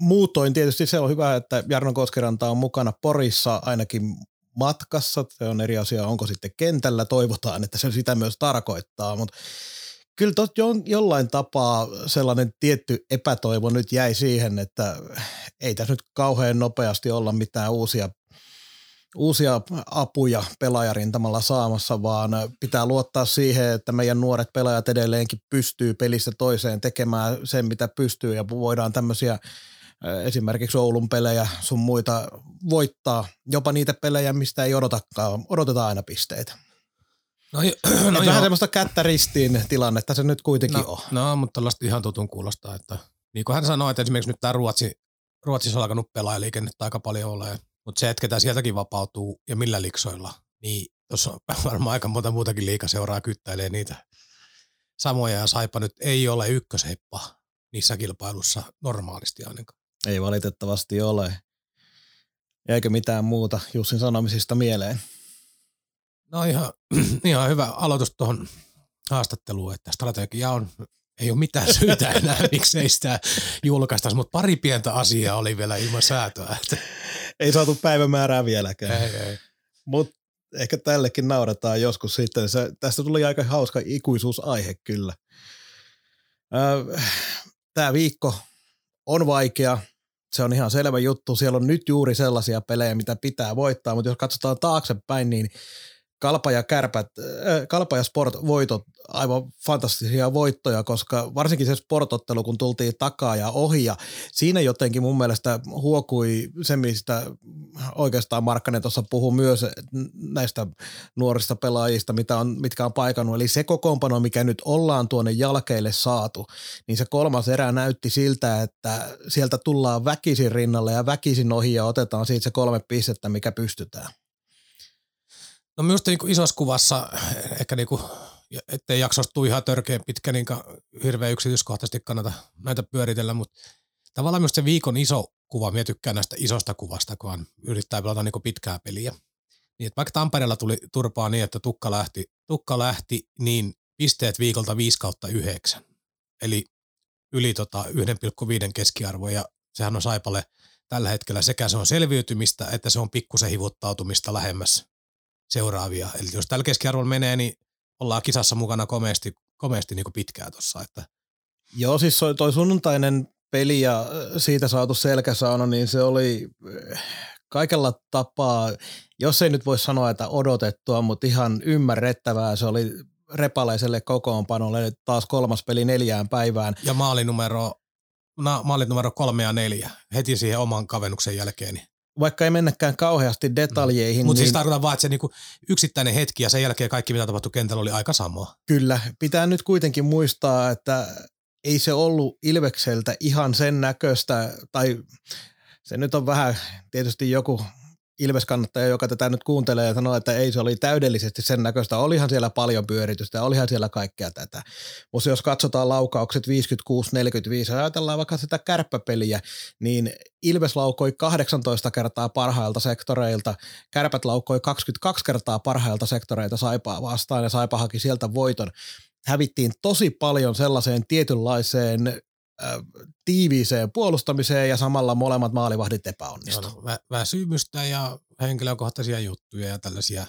muutoin tietysti se on hyvä, että Jarno Koskeranta on mukana Porissa ainakin matkassa. Se on eri asia, onko sitten kentällä. Toivotaan, että se sitä myös tarkoittaa, mutta kyllä tot jo, jollain tapaa sellainen tietty epätoivo nyt jäi siihen, että ei tässä nyt kauhean nopeasti olla mitään uusia, uusia apuja pelaajarintamalla saamassa, vaan pitää luottaa siihen, että meidän nuoret pelaajat edelleenkin pystyy pelistä toiseen tekemään sen, mitä pystyy ja voidaan tämmöisiä esimerkiksi Oulun pelejä sun muita voittaa, jopa niitä pelejä, mistä ei odotakaan, odoteta aina pisteitä. No, no vähän semmoista kättä ristiin tilannetta se nyt kuitenkin no, on. No, mutta tällaista ihan tutun kuulostaa, että niin kuin hän sanoi, että esimerkiksi nyt tämä Ruotsi, Ruotsissa on alkanut pelaajaliikennettä aika paljon ole, mutta se, että ketä sieltäkin vapautuu ja millä liksoilla, niin tuossa on varmaan aika monta muutakin liikaseuraa kyttäilee niitä samoja ja Saipa nyt ei ole ykkösheppa niissä kilpailussa normaalisti ainakaan. Ei valitettavasti ole. Eikö mitään muuta Jussin sanomisista mieleen? No ihan, ihan hyvä aloitus tuohon haastatteluun, että strategia on, ei ole mitään syytä enää, miksei sitä julkaistaisi, mutta pari pientä asiaa oli vielä ilman säätöä. Että. Ei saatu päivämäärää vieläkään. Ei, ei. Mutta ehkä tällekin nauretaan joskus sitten. Se, tästä tuli aika hauska ikuisuusaihe kyllä. Tämä viikko on vaikea. Se on ihan selvä juttu. Siellä on nyt juuri sellaisia pelejä, mitä pitää voittaa, mutta jos katsotaan taaksepäin, niin Kalpa ja Kärpät, äh, Kalpa ja Sport voitot, aivan fantastisia voittoja, koska varsinkin se sportottelu, kun tultiin takaa ja ohi ja siinä jotenkin mun mielestä huokui se, mistä oikeastaan Markkanen tuossa puhuu myös näistä nuorista pelaajista, mitä on, mitkä on paikannut. Eli se kokoonpano, mikä nyt ollaan tuonne jalkeille saatu, niin se kolmas erä näytti siltä, että sieltä tullaan väkisin rinnalle ja väkisin ohi ja otetaan siitä se kolme pistettä, mikä pystytään. No minusta niin isossa kuvassa ehkä niin kuin, ettei jaksosta tule ihan törkeän pitkä, niin hirveän yksityiskohtaisesti kannata näitä pyöritellä, mutta tavallaan myös se viikon iso kuva, minä tykkään näistä isosta kuvasta, kun yrittää pelata niin pitkää peliä. Niin, vaikka Tampereella tuli turpaa niin, että tukka lähti, tukka lähti niin pisteet viikolta 5 kautta 9, eli yli tota 1,5 keskiarvo, ja sehän on Saipalle tällä hetkellä sekä se on selviytymistä, että se on pikkusen hivuttautumista lähemmäs seuraavia. Eli jos tällä keskiarvolla menee, niin ollaan kisassa mukana komeasti, komeasti niin pitkään tuossa. Että. Joo, siis toi sunnuntainen peli ja siitä saatu selkäsauna, niin se oli eh, kaikella tapaa, jos ei nyt voi sanoa, että odotettua, mutta ihan ymmärrettävää. Se oli repaleiselle kokoonpanolle taas kolmas peli neljään päivään. Ja maalinumero, na, maalinumero kolme ja neljä heti siihen oman kavennuksen jälkeen. Niin. Vaikka ei mennäkään kauheasti detaljeihin. Mutta niin siis tarkoitan vaan, että se niinku yksittäinen hetki ja sen jälkeen kaikki mitä tapahtui kentällä oli aika samaa. Kyllä, pitää nyt kuitenkin muistaa, että ei se ollut Ilvekseltä ihan sen näköistä, tai se nyt on vähän tietysti joku Ilves-kannattaja, joka tätä nyt kuuntelee ja sanoo, että ei se oli täydellisesti sen näköistä. Olihan siellä paljon pyöritystä, olihan siellä kaikkea tätä. Mutta jos katsotaan laukaukset 56-45, ajatellaan vaikka sitä kärppäpeliä, niin Ilves laukoi 18 kertaa parhailta sektoreilta, kärpät laukoi 22 kertaa parhailta sektoreilta Saipaa vastaan ja Saipa haki sieltä voiton. Hävittiin tosi paljon sellaiseen tietynlaiseen tiiviiseen puolustamiseen ja samalla molemmat maalivahdit epäonnistu. Joo, no, vä- väsymystä ja henkilökohtaisia juttuja ja tällaisia,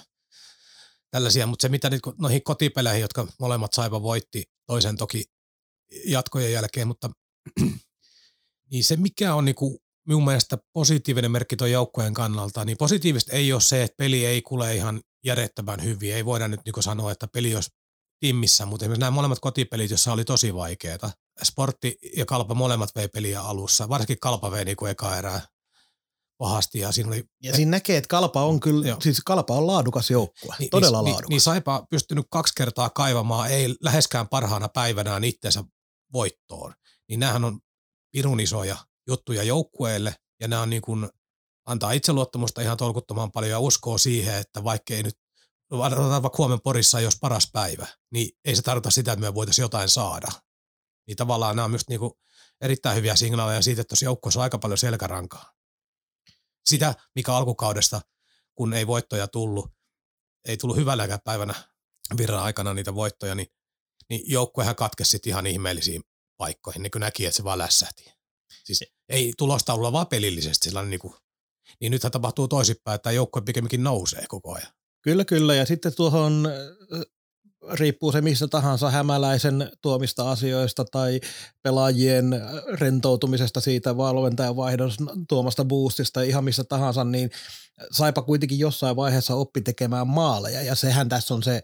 tällaisia. mutta se mitä nyt noihin kotipeleihin, jotka molemmat Saipa voitti, toisen toki jatkojen jälkeen, mutta niin se mikä on niinku minun mielestä positiivinen merkki tuon joukkueen kannalta, niin positiivista ei ole se, että peli ei kule ihan järjettömän hyvin. Ei voida nyt niinku sanoa, että peli olisi timmissä, mutta esimerkiksi nämä molemmat kotipelit, joissa oli tosi vaikeaa. Sportti ja Kalpa molemmat vei peliä alussa, varsinkin Kalpa vei niinku eka erää pahasti ja siinä oli Ja siinä näkee, että Kalpa on kyllä, Joo. siis Kalpa on laadukas joukkue, Niin- todella niin, laadukas. Niin, niin Saipa pystynyt kaksi kertaa kaivamaan, ei läheskään parhaana päivänään itsensä voittoon. Niin näähän on pirun isoja juttuja joukkueelle ja nämä on niin kuin, antaa itseluottamusta ihan tolkuttoman paljon ja uskoo siihen, että vaikka ei nyt, otetaan vaikka huomenna Porissa olisi paras päivä, niin ei se tarkoita sitä, että me voitaisiin jotain saada. Niin tavallaan nämä on myös niin kuin erittäin hyviä signaaleja siitä, että tuossa joukkueessa on aika paljon selkärankaa. Sitä, mikä alkukaudesta, kun ei voittoja tullut, ei tullut hyvälläkään päivänä virran aikana niitä voittoja, niin, niin joukkuehan katkesi ihan ihmeellisiin paikkoihin, niin kun näki, että se vaan lässähti. Siis ei tulostaululla vaan pelillisesti niin kuin, niin nythän tapahtuu toisinpäin, että joukkue pikemminkin nousee koko ajan. Kyllä, kyllä. Ja sitten tuohon äh, riippuu se mistä tahansa hämäläisen tuomista asioista tai pelaajien äh, rentoutumisesta siitä valmentajan vaihdon tuomasta boostista ihan missä tahansa, niin Saipa kuitenkin jossain vaiheessa oppi tekemään maaleja ja sehän tässä on se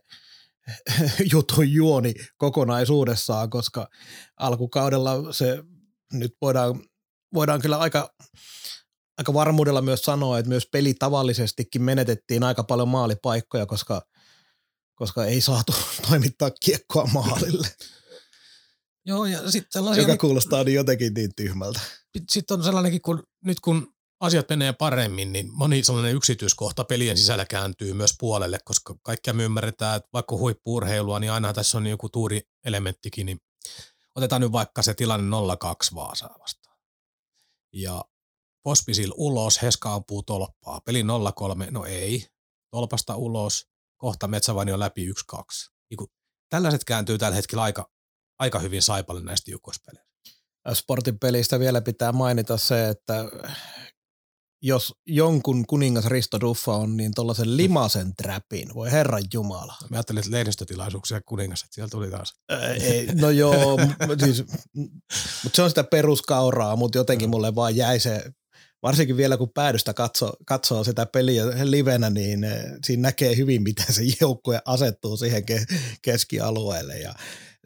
jutun juoni kokonaisuudessaan, koska alkukaudella se nyt voidaan, voidaan kyllä aika, aika varmuudella myös sanoa, että myös peli tavallisestikin menetettiin aika paljon maalipaikkoja, koska, koska ei saatu toimittaa kiekkoa maalille, Joo, ja sitten sellaisia, joka kuulostaa niin jotenkin niin tyhmältä. sitten on sellainenkin, kun nyt kun asiat menee paremmin, niin moni sellainen yksityiskohta pelien sisällä kääntyy myös puolelle, koska kaikkia me ymmärretään, että vaikka huippuurheilua, niin aina tässä on joku tuurielementtikin, niin otetaan nyt vaikka se tilanne 0-2 Vaasaa vastaan. Ja Pospisil ulos, Heska ampuu tolppaa. Peli 0-3, no ei. Tolpasta ulos, kohta Metsävaini on läpi 1-2. Niin tällaiset kääntyy tällä hetkellä aika, aika hyvin Saipalle näistä jukkouspeleistä. Sportin pelistä vielä pitää mainita se, että jos jonkun kuningas Risto Duffa on, niin tuollaisen limasen trapin, voi herran jumala. Mä ajattelin, että lehdistötilaisuuksia kuningas, että siellä tuli taas. Ää, ei, no joo, siis, mutta se on sitä peruskauraa, mutta jotenkin mulle vaan jäi se, varsinkin vielä kun päädystä katsoo, katsoo sitä peliä livenä, niin eh, siinä näkee hyvin, miten se joukkue asettuu siihen ke- keskialueelle ja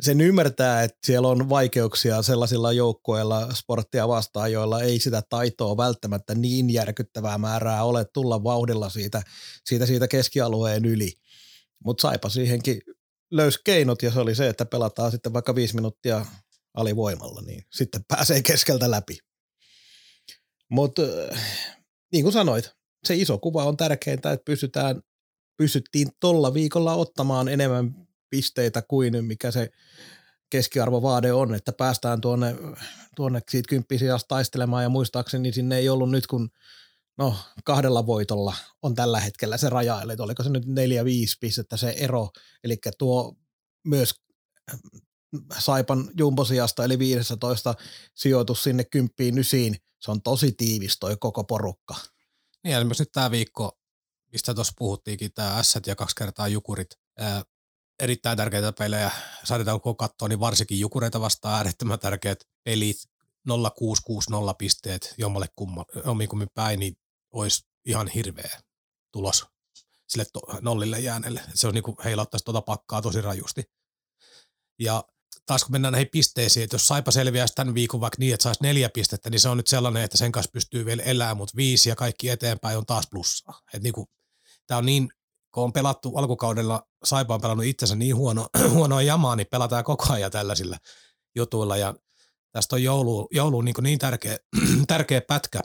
sen ymmärtää, että siellä on vaikeuksia sellaisilla joukkueilla sporttia vastaan, joilla ei sitä taitoa välttämättä niin järkyttävää määrää ole tulla vauhdilla siitä, siitä, siitä keskialueen yli. Mutta saipa siihenkin löysi keinot ja se oli se, että pelataan sitten vaikka viisi minuuttia alivoimalla, niin sitten pääsee keskeltä läpi. Mutta niin kuin sanoit, se iso kuva on tärkeintä, että pystytään, pystyttiin tolla viikolla ottamaan enemmän pisteitä kuin mikä se keskiarvovaade on, että päästään tuonne, tuonne siitä kymppisiasta taistelemaan. Ja muistaakseni sinne ei ollut nyt kun no kahdella voitolla on tällä hetkellä se raja, eli oliko se nyt neljä viisi pistettä se ero, eli tuo myös Saipan jumbosijasta eli 15 sijoitus sinne kymppiin ysiin, se on tosi tiivis toi koko porukka. Niin ja myös nyt tämä viikko, mistä tuossa puhuttiinkin, tämä S ja kaksi kertaa Jukurit. Ää, erittäin tärkeitä pelejä. Saadaan kun katsoa, niin varsinkin Jukureita vastaan äärettömän tärkeät pelit. 0660 pisteet jommalle jomminkummin päin, niin olisi ihan hirveä tulos sille to, nollille jääneelle. Se on niin kuin heilauttaisi tuota pakkaa tosi rajusti. Ja taas kun mennään näihin pisteisiin, että jos Saipa selviäisi tämän viikon vaikka niin, että saisi neljä pistettä, niin se on nyt sellainen, että sen kanssa pystyy vielä elämään, mutta viisi ja kaikki eteenpäin on taas plussaa. Että niin kuin, tämä on niin, kun on pelattu alkukaudella, Saipa on pelannut itsensä niin huono, huonoa jamaa, niin pelataan koko ajan tällaisilla jutuilla ja tästä on joulu, joulu niin, niin tärkeä, tärkeä pätkä,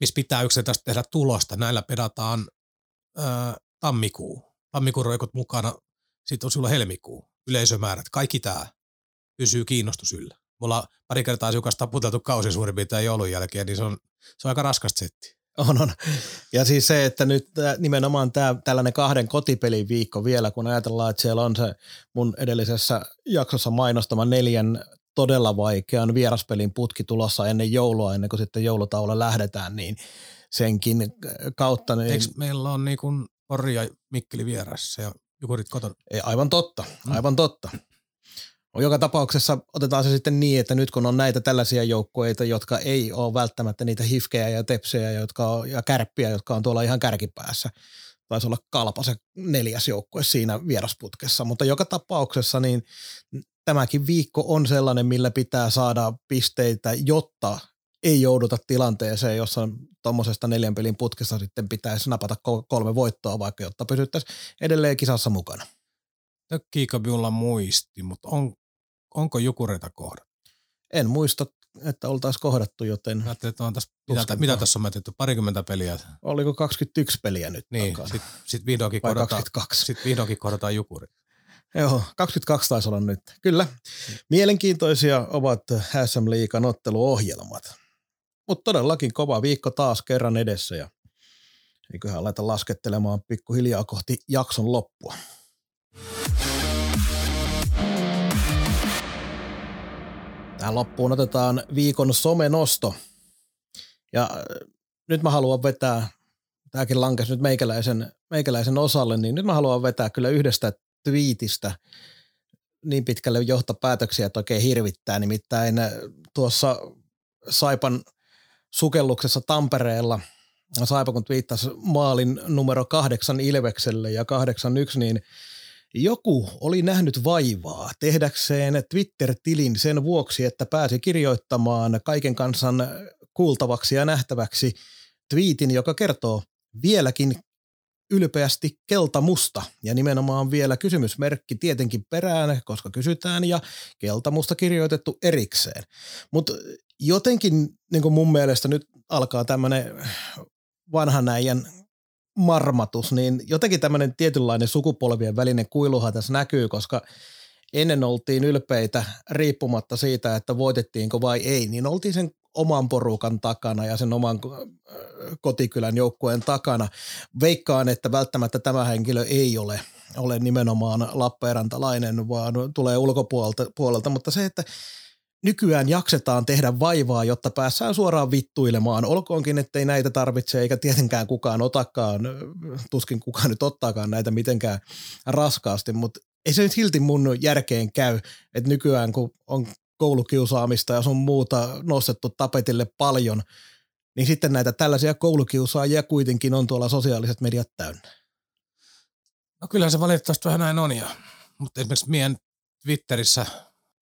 missä pitää yksinkertaisesti tehdä tulosta. Näillä pedataan tammikuu, tammikuun roikot mukana, sitten on sulla helmikuu, yleisömäärät, kaikki tämä pysyy kiinnostus yllä. Mulla on pari kertaa asiakas taputeltu kausi suurin piirtein joulun jälkeen, niin se on, se on aika raskasta setti. On, on. Ja siis se, että nyt nimenomaan tämä, tällainen kahden kotipelin viikko vielä, kun ajatellaan, että siellä on se mun edellisessä jaksossa mainostama neljän todella vaikean vieraspelin putki tulossa ennen joulua, ennen kuin sitten joulutaula lähdetään, niin senkin kautta. Niin... Eikö meillä on niin kuin Pori ja Mikkeli vieressä ja Jukurit kotona? Ei, aivan totta, mm. aivan totta. Joka tapauksessa otetaan se sitten niin, että nyt kun on näitä tällaisia joukkueita, jotka ei ole välttämättä niitä hifkejä ja tepsejä jotka on, ja kärppiä, jotka on tuolla ihan kärkipäässä. Taisi olla kalpa se neljäs joukkue siinä vierasputkessa, mutta joka tapauksessa niin tämäkin viikko on sellainen, millä pitää saada pisteitä, jotta ei jouduta tilanteeseen, jossa tuommoisesta neljän pelin putkesta sitten pitäisi napata kolme voittoa vaikka, jotta pysyttäisiin edelleen kisassa mukana. Minulla muisti, mutta on, onko Jukureita kohdattu? En muista, että oltaisiin kohdattu, joten... Ajattelin, että on tässä, mitä, mitä tässä on mätetty, parikymmentä peliä? Oliko 21 peliä nyt Niin, sitten sit vihdoinkin, kohdataan, sit vihdoinkin kohdataan Jukuri. Joo, 22 taisi olla nyt. Kyllä. Mielenkiintoisia ovat SM Liikan otteluohjelmat. Mutta todellakin kova viikko taas kerran edessä ja eiköhän aleta laskettelemaan pikkuhiljaa kohti jakson loppua. Tähän loppuun otetaan viikon somenosto. Ja äh, nyt mä haluan vetää, tämäkin lankesi nyt meikäläisen, meikäläisen osalle, niin nyt mä haluan vetää kyllä yhdestä twiitistä niin pitkälle johtopäätöksiä, että oikein hirvittää. Nimittäin äh, tuossa Saipan sukelluksessa Tampereella Saipa kun twiittasi maalin numero kahdeksan Ilvekselle ja kahdeksan yksi, niin joku oli nähnyt vaivaa tehdäkseen Twitter-tilin sen vuoksi, että pääsi kirjoittamaan kaiken kansan kuultavaksi ja nähtäväksi twiitin, joka kertoo vieläkin ylpeästi keltamusta ja nimenomaan vielä kysymysmerkki tietenkin perään, koska kysytään ja keltamusta kirjoitettu erikseen. Mutta jotenkin niin mun mielestä nyt alkaa tämmöinen vanhan äijän marmatus, niin jotenkin tämmöinen tietynlainen sukupolvien välinen kuiluhan tässä näkyy, koska ennen oltiin ylpeitä riippumatta siitä, että voitettiinko vai ei, niin oltiin sen oman porukan takana ja sen oman kotikylän joukkueen takana. Veikkaan, että välttämättä tämä henkilö ei ole, ole nimenomaan Lappeenrantalainen, vaan tulee ulkopuolelta, puolelta, mutta se, että nykyään jaksetaan tehdä vaivaa, jotta päässään suoraan vittuilemaan. Olkoonkin, ettei näitä tarvitse eikä tietenkään kukaan otakaan, tuskin kukaan nyt ottaakaan näitä mitenkään raskaasti, mutta ei se nyt silti mun järkeen käy, että nykyään kun on koulukiusaamista ja sun muuta nostettu tapetille paljon, niin sitten näitä tällaisia koulukiusaajia kuitenkin on tuolla sosiaaliset mediat täynnä. No kyllä se valitettavasti vähän näin on, ja, mutta esimerkiksi meidän Twitterissä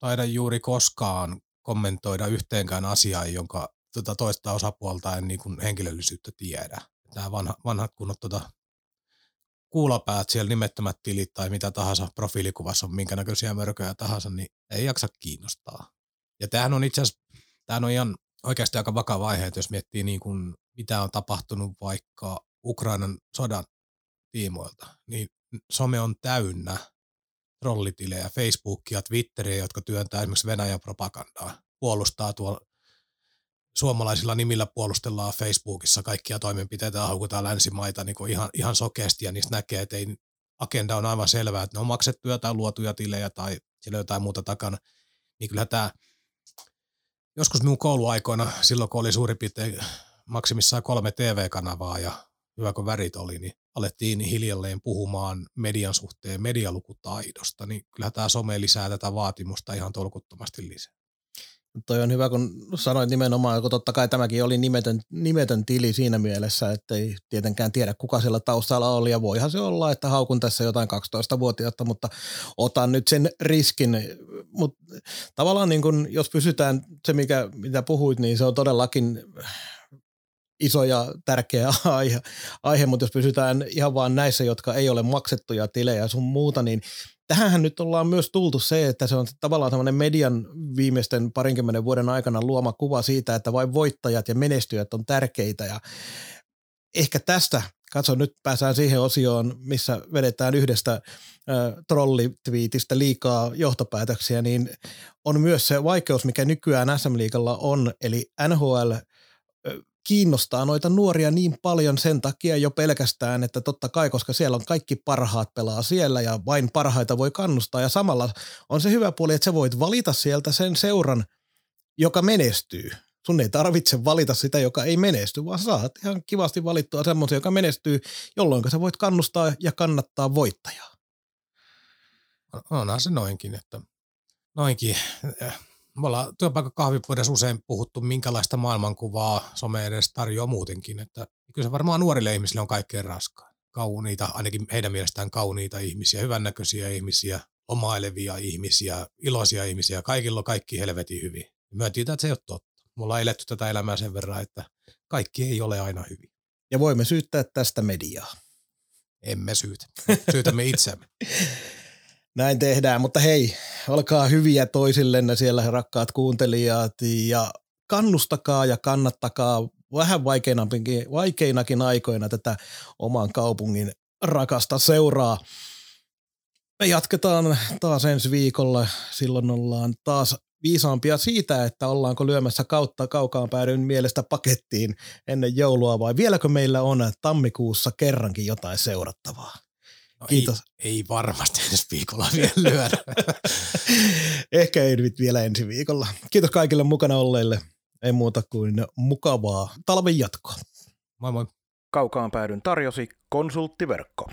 taida juuri koskaan kommentoida yhteenkään asiaa, jonka tuota toista osapuolta en niin kuin henkilöllisyyttä tiedä. Tämä vanha, vanhat kunnot tuota, kuulapäät siellä nimettömät tilit tai mitä tahansa profiilikuvassa on minkä näköisiä mörköjä tahansa, niin ei jaksa kiinnostaa. Ja tämähän on itse asiassa, on ihan oikeasti aika vakava aihe, että jos miettii niin kuin, mitä on tapahtunut vaikka Ukrainan sodan tiimoilta, niin some on täynnä trollitilejä, Facebookia, Twitteriä, jotka työntää esimerkiksi Venäjän propagandaa, puolustaa tuolla suomalaisilla nimillä puolustellaan Facebookissa kaikkia toimenpiteitä, haukutaan länsimaita niin ihan, ihan sokeasti ja niistä näkee, että ei, agenda on aivan selvää, että ne on maksettuja tai luotuja tilejä tai siellä on jotain muuta takana. Niin kyllä tämä, joskus minun kouluaikoina, silloin kun oli suurin piirtein maksimissaan kolme TV-kanavaa ja hyvä kun värit oli, niin alettiin hiljalleen puhumaan median suhteen medialukutaidosta, niin kyllä tämä some lisää tätä vaatimusta ihan tolkuttomasti lisää. Toi on hyvä, kun sanoit nimenomaan, kun totta kai tämäkin oli nimetön, nimetön tili siinä mielessä, että ei tietenkään tiedä, kuka siellä taustalla oli. Ja voihan se olla, että haukun tässä jotain 12-vuotiaasta, mutta otan nyt sen riskin. Mutta tavallaan niin kun, jos pysytään se, mikä, mitä puhuit, niin se on todellakin iso ja tärkeä aihe, aihe, mutta jos pysytään ihan vaan näissä, jotka ei ole maksettuja tilejä sun muuta, niin tähänhän nyt ollaan myös tultu se, että se on tavallaan tämmöinen median viimeisten parinkymmenen vuoden aikana luoma kuva siitä, että vain voittajat ja menestyjät on tärkeitä. Ja ehkä tästä, katso nyt pääsään siihen osioon, missä vedetään yhdestä trollitviitistä liikaa johtopäätöksiä, niin on myös se vaikeus, mikä nykyään SM Liigalla on, eli NHL kiinnostaa noita nuoria niin paljon sen takia jo pelkästään, että totta kai, koska siellä on kaikki parhaat pelaa siellä ja vain parhaita voi kannustaa ja samalla on se hyvä puoli, että sä voit valita sieltä sen seuran, joka menestyy. Sun ei tarvitse valita sitä, joka ei menesty, vaan saat ihan kivasti valittua semmoisen, joka menestyy, jolloin sä voit kannustaa ja kannattaa voittajaa. Onhan se noinkin, että noinkin me ollaan työpaikan kahvipuudessa usein puhuttu, minkälaista maailmankuvaa some edes tarjoaa muutenkin. Että kyllä se varmaan nuorille ihmisille on kaikkein raskaan. Kauniita, ainakin heidän mielestään kauniita ihmisiä, hyvännäköisiä ihmisiä, omailevia ihmisiä, iloisia ihmisiä. Kaikilla on kaikki helvetin hyvin. Tiedetään, että se ei ole totta. Me ollaan eletty tätä elämää sen verran, että kaikki ei ole aina hyvin. Ja voimme syyttää tästä mediaa. Emme syytä. Syytämme itseämme. Näin tehdään, mutta hei, olkaa hyviä toisillenne siellä rakkaat kuuntelijat ja kannustakaa ja kannattakaa vähän vaikeinakin, aikoina tätä oman kaupungin rakasta seuraa. Me jatketaan taas ensi viikolla. Silloin ollaan taas viisaampia siitä, että ollaanko lyömässä kautta kaukaan päädyn mielestä pakettiin ennen joulua vai vieläkö meillä on tammikuussa kerrankin jotain seurattavaa. No Kiitos. Ei, ei varmasti ensi viikolla vielä lyödä. Ehkä ei nyt vielä ensi viikolla. Kiitos kaikille mukana olleille. Ei muuta kuin mukavaa talven jatkoa. Moi moi. Kaukaan päädyn tarjosi konsulttiverkko.